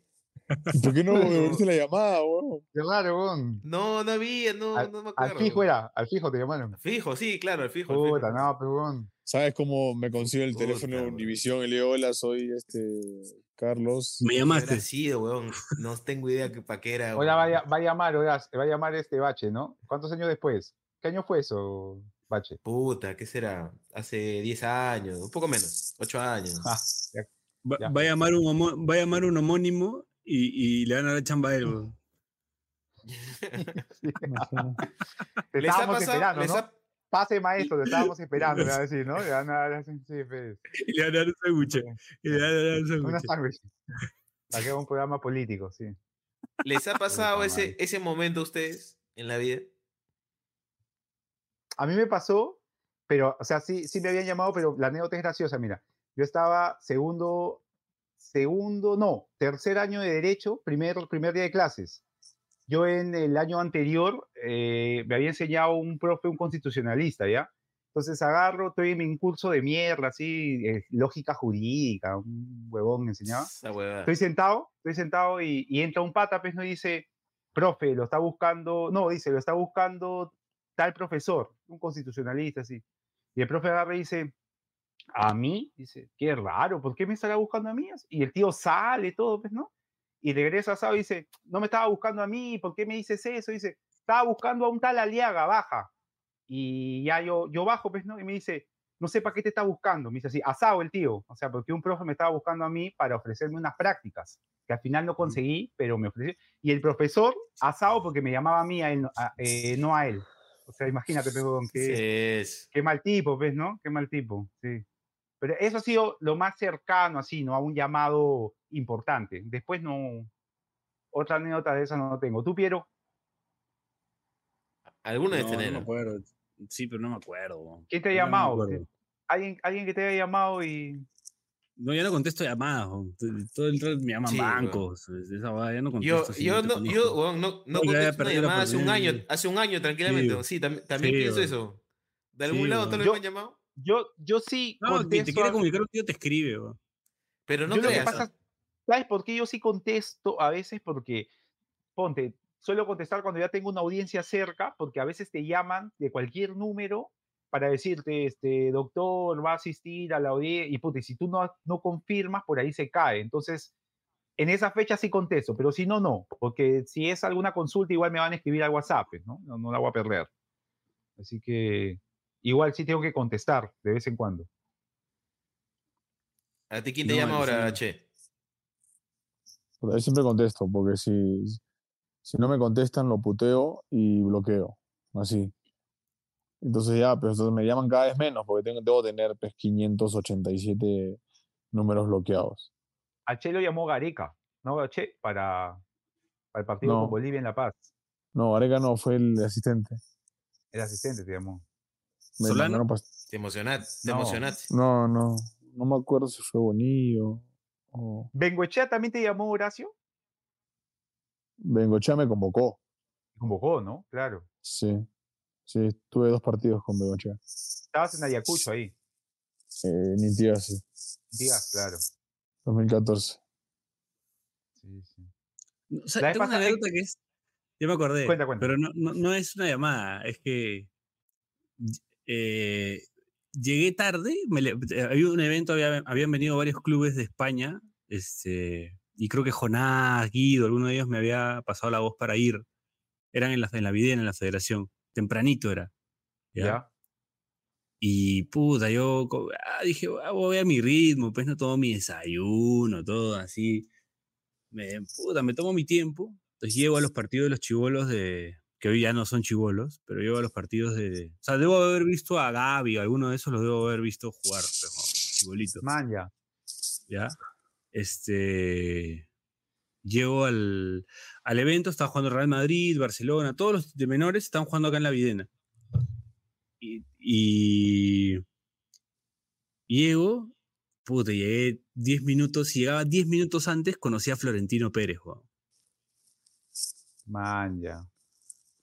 [SPEAKER 5] ¿Por qué no devolviste la llamada, weón?
[SPEAKER 3] Qué raro, weón.
[SPEAKER 4] No, no había, no, no me acuerdo.
[SPEAKER 3] Al fijo era, al fijo te llamaron.
[SPEAKER 4] Al fijo, sí, claro, al fijo.
[SPEAKER 3] Puta, no, pero weón.
[SPEAKER 5] ¿Sabes cómo me consigo el teléfono de Univisión y le digo, hola, soy este Carlos?
[SPEAKER 2] Me llamaste.
[SPEAKER 4] sido, weón. No tengo idea que para qué era.
[SPEAKER 3] Ahora va, va, a llamar, va a llamar este Bache, ¿no? ¿Cuántos años después? ¿Qué año fue eso, Bache?
[SPEAKER 4] Puta, ¿qué será? Hace 10 años, un poco menos, 8 años.
[SPEAKER 2] Ah, va, a llamar un, va a llamar un homónimo y, y le van a dar chamba a él, weón. [laughs] [laughs]
[SPEAKER 3] les ha pasado, les ha... Pase maestro, te estábamos esperando, le a [laughs] decir, ¿no? Le van a dar sí,
[SPEAKER 2] pues. Y le van a dar un sándwich. Y le van a dar un
[SPEAKER 3] sándwich. [laughs] Para que un programa político, sí.
[SPEAKER 4] ¿Les ha pasado ese, ese momento a ustedes en la vida?
[SPEAKER 3] A mí me pasó, pero, o sea, sí, sí me habían llamado, pero la anécdota es graciosa, mira. Yo estaba segundo, segundo, no, tercer año de Derecho, primer, primer día de clases. Yo en el año anterior eh, me había enseñado un profe, un constitucionalista, ¿ya? Entonces agarro, estoy en mi curso de mierda, así, eh, lógica jurídica, un huevón me enseñaba. Estoy sentado, estoy sentado y, entra un pata, pues, ¿no? Y dice, profe, lo está buscando, no, dice, lo está buscando tal profesor, un constitucionalista, así. Y el profe agarra y dice, a mí, dice, qué raro, ¿por qué me estará buscando a mí? Y el tío sale, todo, pues, ¿no? Y regresa a Sao y dice, no me estaba buscando a mí, ¿por qué me dices eso? dice, estaba buscando a un tal Aliaga, baja. Y ya yo, yo bajo, pues, ¿no? Y me dice, no sé para qué te está buscando. Me dice así, asado el tío. O sea, porque un profe me estaba buscando a mí para ofrecerme unas prácticas, que al final no conseguí, pero me ofreció. Y el profesor, asado porque me llamaba a mí, a él, eh, no a él. O sea, imagínate, pero qué, qué mal tipo, ¿ves, no? Qué mal tipo, sí. Pero eso ha sido lo más cercano, así, ¿no? A un llamado importante. Después no, otra anécdota de esa no tengo. ¿Tú, Piero?
[SPEAKER 4] ¿Alguna de tener?
[SPEAKER 2] No me acuerdo. Sí, pero no me acuerdo.
[SPEAKER 3] ¿Quién te ha llamado? ¿Alguien, alguien que te haya llamado y...
[SPEAKER 2] No, ya no contesto llamadas. Todo el rato me llaman bancos. Esa ya no
[SPEAKER 4] contesto. Yo, yo, no, yo no, no, contesto una llamada hace un año, hace un año tranquilamente. Sí, también, pienso eso. ¿De algún lado te lo han llamado?
[SPEAKER 3] Yo, yo sí.
[SPEAKER 2] No, te quiere comunicar un tío te escribe.
[SPEAKER 4] Pero no creas.
[SPEAKER 3] Pasa, ¿Sabes por qué yo sí contesto a veces? Porque, ponte, suelo contestar cuando ya tengo una audiencia cerca, porque a veces te llaman de cualquier número para decirte, este, doctor, va a asistir a la audiencia, y puta, si tú no, no confirmas, por ahí se cae. Entonces, en esa fecha sí contesto, pero si no, no, porque si es alguna consulta, igual me van a escribir al WhatsApp, ¿no? No, no la voy a perder. Así que igual sí tengo que contestar de vez en cuando.
[SPEAKER 4] ¿A ti quién te llama ahora, Che?
[SPEAKER 5] Yo siempre contesto, porque si, si no me contestan, lo puteo y bloqueo. Así. Entonces ya, pero entonces me llaman cada vez menos, porque tengo, debo tener pues, 587 números bloqueados.
[SPEAKER 3] A Che lo llamó Gareca, ¿no, Che? Para, para el partido con Bolivia en La Paz.
[SPEAKER 5] No, Gareca no, fue el asistente.
[SPEAKER 3] El asistente te llamó.
[SPEAKER 4] ¿Solano? Te emocionaste, te
[SPEAKER 5] no,
[SPEAKER 4] emocionaste.
[SPEAKER 5] No, no, no me acuerdo si fue Bonillo o...
[SPEAKER 3] ¿Bengochea también te llamó Horacio?
[SPEAKER 5] Bengochea me convocó.
[SPEAKER 3] Convocó, ¿no? Claro.
[SPEAKER 5] Sí, sí, tuve dos partidos con Bengochea.
[SPEAKER 3] Estabas en Ayacucho ahí.
[SPEAKER 5] Eh, ni tía, sí.
[SPEAKER 3] Días, claro.
[SPEAKER 5] 2014.
[SPEAKER 2] Sí, sí. O sea, tengo una anécdota que es. Yo me acordé. Cuenta, cuenta. Pero no, no, no es una llamada, es que eh, llegué tarde, eh, había un evento, habían venido varios clubes de España, este, y creo que Jonás, Guido, alguno de ellos me había pasado la voz para ir. Eran en la, en la Videna, en la federación. Tempranito era. ¿ya? Y puta, yo ah, dije, ah, voy a mi ritmo, pues no tomo mi desayuno, todo así. Me, puta, me tomo mi tiempo. Entonces llego a los partidos de los chivolos de, que hoy ya no son chivolos, pero yo a los partidos de. O sea, debo haber visto a Gaby, alguno de esos los debo haber visto jugar, chibolitos.
[SPEAKER 3] Man, ya.
[SPEAKER 2] ¿Ya? Este. Llego al, al evento, estaba jugando Real Madrid, Barcelona, todos los de menores estaban jugando acá en la Videna. Y. y llego, puta, llegué 10 minutos, y llegaba 10 minutos antes, conocí a Florentino Pérez,
[SPEAKER 3] Man, ya.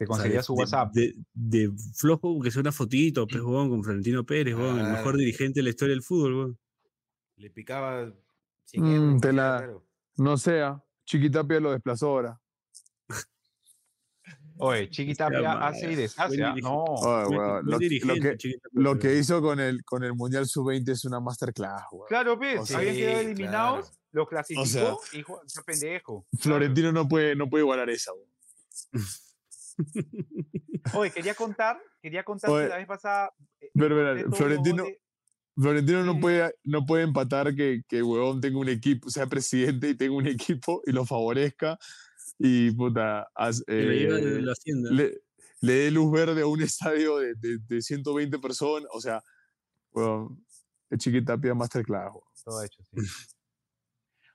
[SPEAKER 3] Te conseguía su WhatsApp.
[SPEAKER 2] De, flojo, que sea una fotito, pues, con Florentino Pérez, el mejor dirigente de la historia del fútbol,
[SPEAKER 4] Le picaba.
[SPEAKER 5] Mm, no sea, Chiquitapia lo desplazó ahora.
[SPEAKER 3] Oye, [laughs] Chiquitapia hace y deshace. ¿ah? No.
[SPEAKER 5] lo, que, hizo con el, con el Mundial Sub-20 es una masterclass.
[SPEAKER 3] Claro, pues, habían quedado eliminados, lo clasificó y jugó, pendejo.
[SPEAKER 5] Florentino no, puede, no puede igualar esa. [laughs] [laughs]
[SPEAKER 3] Oye, quería contar, quería contar que la vez pasada.
[SPEAKER 5] Eh, pero, Florentino, Florentino no, puede, no puede empatar que, que huevón tenga un equipo, sea presidente y tenga un [laughs] equipo y lo favorezca y puta, eh, le, le dé luz verde a un estadio de, de, 120 personas. O sea, bueno, el chiquita pide masterclass.
[SPEAKER 3] Todo hecho, sí.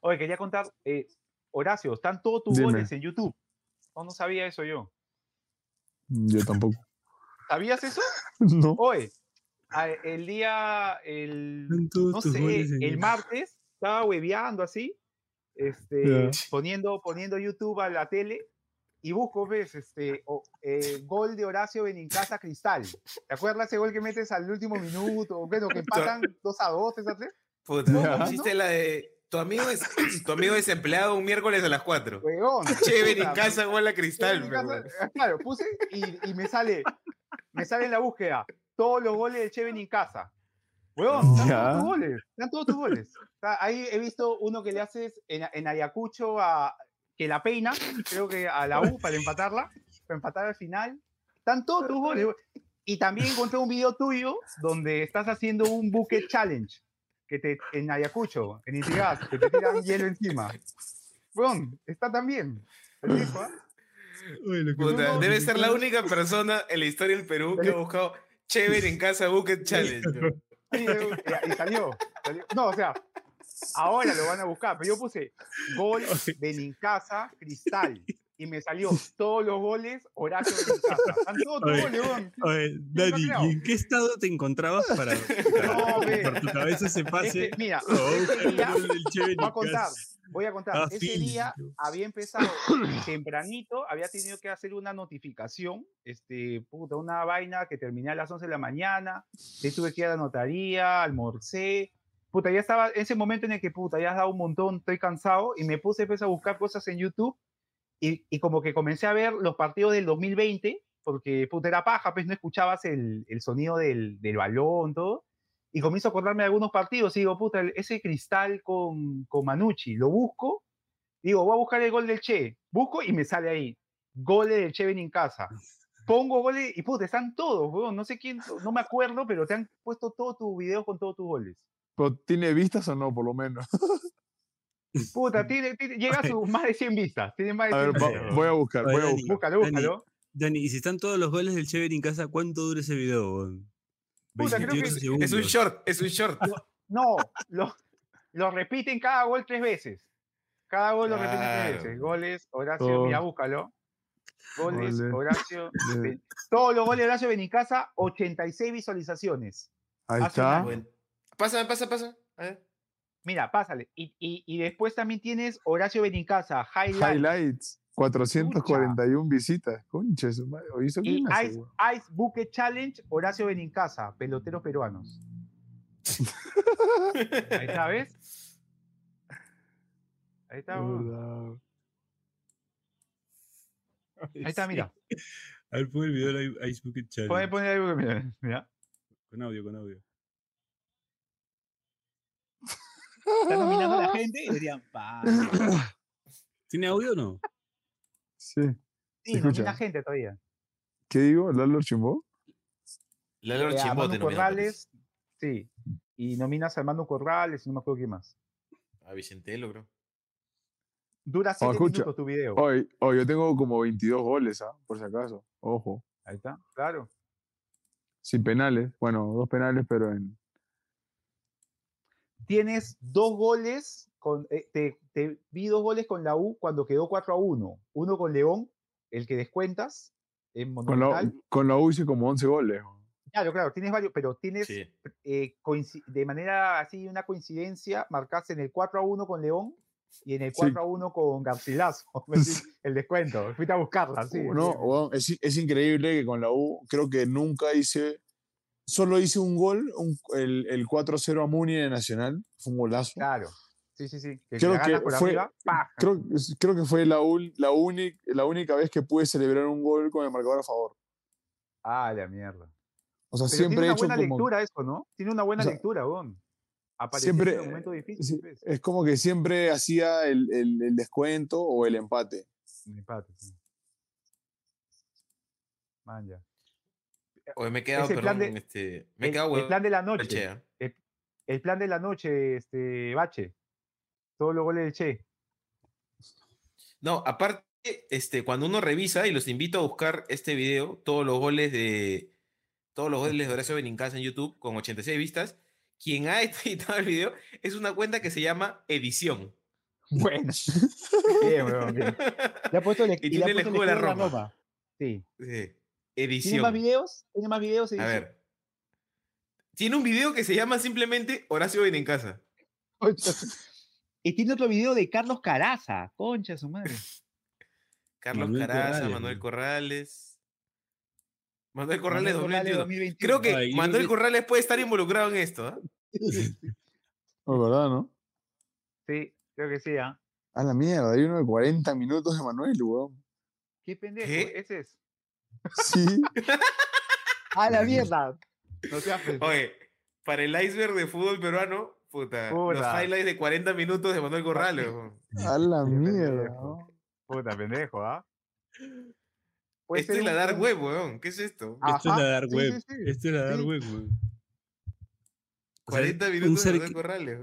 [SPEAKER 3] Oye, quería contar, eh, Horacio, están todos tus goles en YouTube. No, no sabía eso yo.
[SPEAKER 5] Yo tampoco.
[SPEAKER 3] ¿Sabías eso? [laughs]
[SPEAKER 5] No.
[SPEAKER 3] Oye, el día, el, no sé, el martes, estaba hueveando así, este, poniendo, poniendo YouTube a la tele y busco, ves, este, eh, gol de Horacio Benincasa Cristal. ¿Te acuerdas ese gol que metes al último minuto? O que [laughs] empatan 2 a 2, ¿es así?
[SPEAKER 4] Puta, no, la de tu amigo es [coughs] tu amigo desempleado un miércoles a las 4. [laughs] Che, Benincasa gol a Cristal. [laughs]
[SPEAKER 3] claro, puse y, y, me sale me sale en la búsqueda todos los goles de Cheven en casa. Weón, están todos tus goles. Están todos tus goles. ahí he visto uno que le haces en, Ayacucho a, que la peina, creo que a la U para empatarla, para empatar al final. Están todos tus goles. Y también encontré un video tuyo donde estás haciendo un bucket challenge que te, en Ayacucho, en Intigas, que te tiran hielo [laughs] encima. Weón, está también. ¿ah?
[SPEAKER 4] debe ser la única persona en la historia del Perú que ha buscado chévere en casa Bucket [laughs] Challenge.
[SPEAKER 3] y, salió, No, o sea, ahora lo van a buscar, pero yo puse gol [laughs] de casa Cristal. Y me salió [laughs] todos los goles Horacio [laughs]
[SPEAKER 2] Dani, ¿y en qué estado te encontrabas para, [laughs] que por tu cabeza se pase?
[SPEAKER 3] mira, voy a contar. Voy a contar, ah, ese día había empezado tempranito, había tenido que hacer una notificación, este, puta, una vaina que terminé a las 11 de la mañana, que tuve que ir a la notaría, almorcé, puta, ya estaba ese momento en el que, puta, ya has dado un montón, estoy cansado, y me puse a buscar cosas en YouTube, y, y, como que comencé a ver los partidos del 2020, porque, puta, era paja, pues no escuchabas el, el sonido del, del balón, todo, y comienzo a acordarme de algunos partidos y digo, puta, ese cristal con, con Manucci, lo busco, digo, voy a buscar el gol del Che, busco y me sale ahí, goles del Che ven en casa. Pongo goles y puta, están todos, no sé quién, no me acuerdo, pero te han puesto todos tus videos con todos tus goles.
[SPEAKER 5] ¿tiene vistas o no, por lo menos? [laughs]
[SPEAKER 3] Puta, [laughs] tiene, llega a sus más de 100 vistas. Tiene más de 100
[SPEAKER 5] vistas. voy a buscar, voy a buscar.
[SPEAKER 3] Búscalo, búscalo.
[SPEAKER 2] Dani, y si están todos los goles del Che en casa, ¿cuánto dura ese video?
[SPEAKER 4] es un short, es un short.
[SPEAKER 3] No, lo, lo repiten cada gol tres veces. Cada gol lo repiten tres veces. Goles, Horacio, mira, búscalo. Goles, Horacio. [laughs] Todos los goles de Horacio Benicasa, 86 visualizaciones.
[SPEAKER 5] Ahí está.
[SPEAKER 4] Pasa, pasa, pasa.
[SPEAKER 3] Mira, pásale. Y, y, y, después también tienes Horacio Benicasa, Highlights.
[SPEAKER 5] Highlights. 441 visitas. Concha,
[SPEAKER 3] hizo y Ice, Ice, Bucket Challenge, Horacio Benincasa, peloteros peruanos. [laughs] Ahí está, ¿ves? Ahí está. Ahí está, mira. [laughs]
[SPEAKER 2] A ver, pon el video de Ice Bucket Challenge.
[SPEAKER 3] Pon, pon el video, mira.
[SPEAKER 2] Con audio, con audio.
[SPEAKER 3] Está nominando a la [laughs] gente y dirían, pa. [coughs]
[SPEAKER 2] ¿Tiene audio o no?
[SPEAKER 5] Sí.
[SPEAKER 3] Sí, nomina gente todavía.
[SPEAKER 5] ¿Qué digo? ¿Lalo Chimbó?
[SPEAKER 4] Lalo eh, Chimbó te
[SPEAKER 3] Corrales, sí. Y nominas a Armando Corrales y no me acuerdo quién más.
[SPEAKER 4] A Vicentelo, creo.
[SPEAKER 3] Dura 7 minutos tu video.
[SPEAKER 5] Hoy, hoy yo tengo como 22 goles, ¿ah? por si acaso. Ojo.
[SPEAKER 3] Ahí está, claro.
[SPEAKER 5] Sin penales. Bueno, dos penales, pero en.
[SPEAKER 3] Tienes dos goles eh, te, vi dos goles con la U cuando quedó 4 a 1. Uno con León, el que descuentas en
[SPEAKER 5] Con la, con la U hice como 11 goles.
[SPEAKER 3] Claro, claro, tienes varios, pero tienes eh, de manera así, una coincidencia, marcaste en el 4 a 1 con León y en el 4 a 1 con Garcilaso, [laughs] el descuento. Fuiste a buscarla, sí.
[SPEAKER 5] No, es, es, increíble que con la U creo que nunca hice, solo hice un gol, el, el 4-0 a Muni de Nacional, fue un golazo.
[SPEAKER 3] Claro. Sí, sí, sí.
[SPEAKER 5] creo, que fue, creo, creo, que fue la, la, la única vez que pude celebrar un gol con el marcador a favor.
[SPEAKER 3] Ah, la mierda.
[SPEAKER 5] O sea, siempre
[SPEAKER 3] tiene
[SPEAKER 5] una
[SPEAKER 3] buena lectura eso, ¿no? Tiene una buena lectura, Bon
[SPEAKER 5] siempre, en un momento difícil. Pues. Es como que siempre hacía el, el, descuento o el empate.
[SPEAKER 3] El empate, sí. Man, ya.
[SPEAKER 4] Oye, me he quedado, perdón, este, me he quedado,
[SPEAKER 3] el, plan de la noche. El, plan de la noche, este, Bache. Todos los goles del Che.
[SPEAKER 4] No, aparte, este, cuando uno revisa, y los invito a buscar este video, todos los goles de todos los goles de Horacio Benincasa en YouTube con 86 vistas, quien ha [laughs] editado el video es una cuenta que se llama Edición.
[SPEAKER 3] Bueno. [laughs] bien, bien, bien. Le ha puesto el,
[SPEAKER 4] y tiene el escudo de la Roma.
[SPEAKER 3] Sí.
[SPEAKER 4] sí. Edición.
[SPEAKER 3] ¿Tiene más videos? ¿Tiene más videos?
[SPEAKER 4] A ver. Tiene un video que se llama simplemente Horacio viene en casa. [laughs]
[SPEAKER 3] y tiene otro video de Carlos Caraza. Concha su madre. [laughs]
[SPEAKER 4] Carlos Caraza, Manuel Corrales. Manuel Corrales, 2021. Creo que Manuel Corrales puede estar involucrado en esto. [laughs] ¿eh?
[SPEAKER 5] Es verdad, ¿no?
[SPEAKER 3] Sí, creo que sí, ¿ah?
[SPEAKER 5] A la mierda, hay uno de 40 minutos de Manuel, weón.
[SPEAKER 3] ¿Qué pendejo? ¿Ese es?
[SPEAKER 5] Sí. [laughs]
[SPEAKER 3] a la mierda. No
[SPEAKER 4] Oye, para el iceberg de fútbol peruano, puta, los highlights de 40 minutos de Manuel Corrales.
[SPEAKER 5] A la mierda.
[SPEAKER 3] Puta, pendejo, ¿ah?
[SPEAKER 4] Esto es la Dark Web, weón. ¿Qué es esto?
[SPEAKER 2] esto es la Dark Web. Esto es la Dark Web, weón.
[SPEAKER 4] 40 minutos de Manuel Corrales.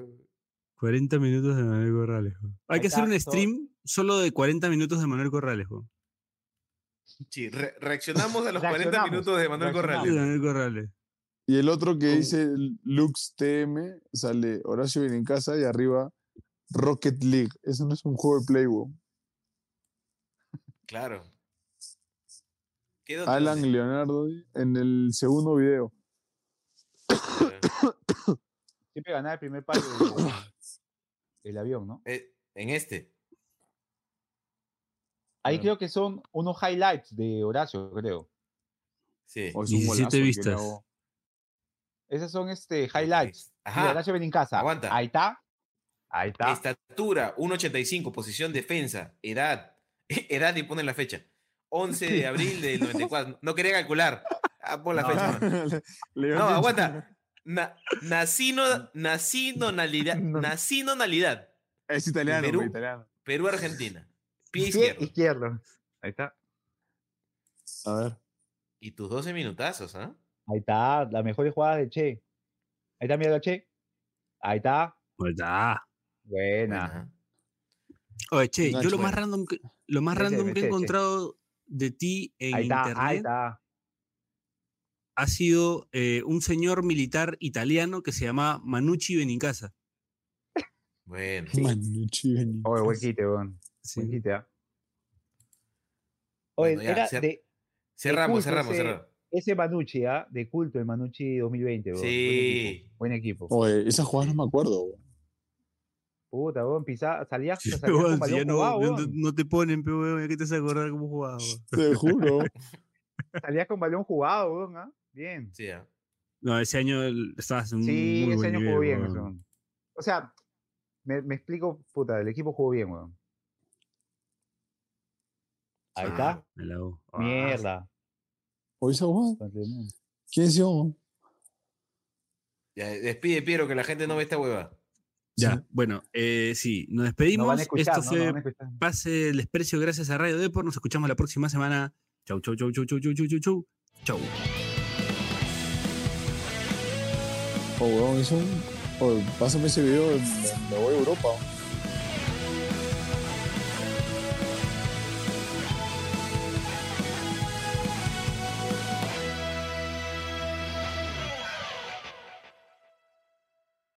[SPEAKER 2] 40 minutos de Manuel Corrales. Hay que hacer un stream solo de 40 minutos de Manuel Corrales.
[SPEAKER 4] Sí, reaccionamos a los 40 minutos de Manuel Corrales.
[SPEAKER 2] Manuel Corrales.
[SPEAKER 5] Y el otro que dice Lux TM sale Horacio viene en casa y arriba Rocket League. Eso no es un juego de Play,
[SPEAKER 4] Claro.
[SPEAKER 5] Alan Leonardo en el segundo video. [coughs]
[SPEAKER 3] Siempre ganaba el primer palo del, avión, ¿no?
[SPEAKER 4] Eh, en este.
[SPEAKER 3] Ahí creo que son unos highlights de Horacio, creo.
[SPEAKER 4] Sí.
[SPEAKER 2] O 17 vistas.
[SPEAKER 3] Esos son este, highlights. Ajá. Horacio casa.
[SPEAKER 4] Aguanta.
[SPEAKER 3] Ahí está. Ahí está.
[SPEAKER 4] Estatura, 1.85, posición defensa, edad. [laughs] Edad y ponen la fecha. 11 de abril del 94. No quería calcular. Ah, pon la fecha. No, [laughs] aguanta. Na, nacino, nacionalidad. [laughs] Nacionalidad.
[SPEAKER 5] Es italiano,
[SPEAKER 4] Perú,
[SPEAKER 5] italiano.
[SPEAKER 4] Perú, Argentina. Pie izquierdo.
[SPEAKER 3] izquierdo. Ahí está.
[SPEAKER 5] A ver.
[SPEAKER 4] Y tus 12 minutazos, ¿ah?
[SPEAKER 3] Ahí está, las mejores jugadas de Che. Ahí está, mira Che. Ahí está.
[SPEAKER 2] Ahí está.
[SPEAKER 3] Buena.
[SPEAKER 2] Oye, Che, yo lo más random que, lo más random que he encontrado de ti en internet ha sido eh, un señor militar italiano que se llama Manucci Benincasa.
[SPEAKER 4] Bueno.
[SPEAKER 5] Manucci Benincasa.
[SPEAKER 3] Oye, buen quite, buen. quite, ¿ah? Oye, era de,
[SPEAKER 4] cerramos, cerramos, cerramos.
[SPEAKER 3] Ese Manucci, ¿ah? De culto, el Manucci 2020,
[SPEAKER 4] Sí.
[SPEAKER 3] Buen equipo.
[SPEAKER 5] Oye, esa jugada no me acuerdo,
[SPEAKER 3] Puta, weón, pisá, salías, salías con balón no, jugado,
[SPEAKER 2] no, te ponen, pero weón, ya que te vas a acordar cómo jugaba. [laughs]
[SPEAKER 5] Te juro. [laughs]
[SPEAKER 3] salías con balón jugado, weón, ¿ah? Bien.
[SPEAKER 4] Sí, ¿ah?
[SPEAKER 2] No, ese año estabas en un
[SPEAKER 3] Sí,
[SPEAKER 2] muy
[SPEAKER 3] ese
[SPEAKER 2] buen
[SPEAKER 3] año
[SPEAKER 2] nivel,
[SPEAKER 3] jugó bien.
[SPEAKER 2] weón.
[SPEAKER 3] O sea, me, me, explico, puta, el equipo jugó bien, weón. Ahí está.
[SPEAKER 2] Ah,
[SPEAKER 3] Mierda.
[SPEAKER 5] ¿Hoy se ¿Quién es yo?
[SPEAKER 4] Ya, despide, Piero, que la gente no ve esta hueva.
[SPEAKER 2] Ya, bueno, eh, sí, nos despedimos. Esto fue Pase el Desprecio gracias a Radio Depor. Nos escuchamos la próxima semana. Chau, chau, chau, chau, chau, chau, chau, chau, chau.
[SPEAKER 5] Oh, weón, eso. Oh, pásame ese video, me voy a Europa.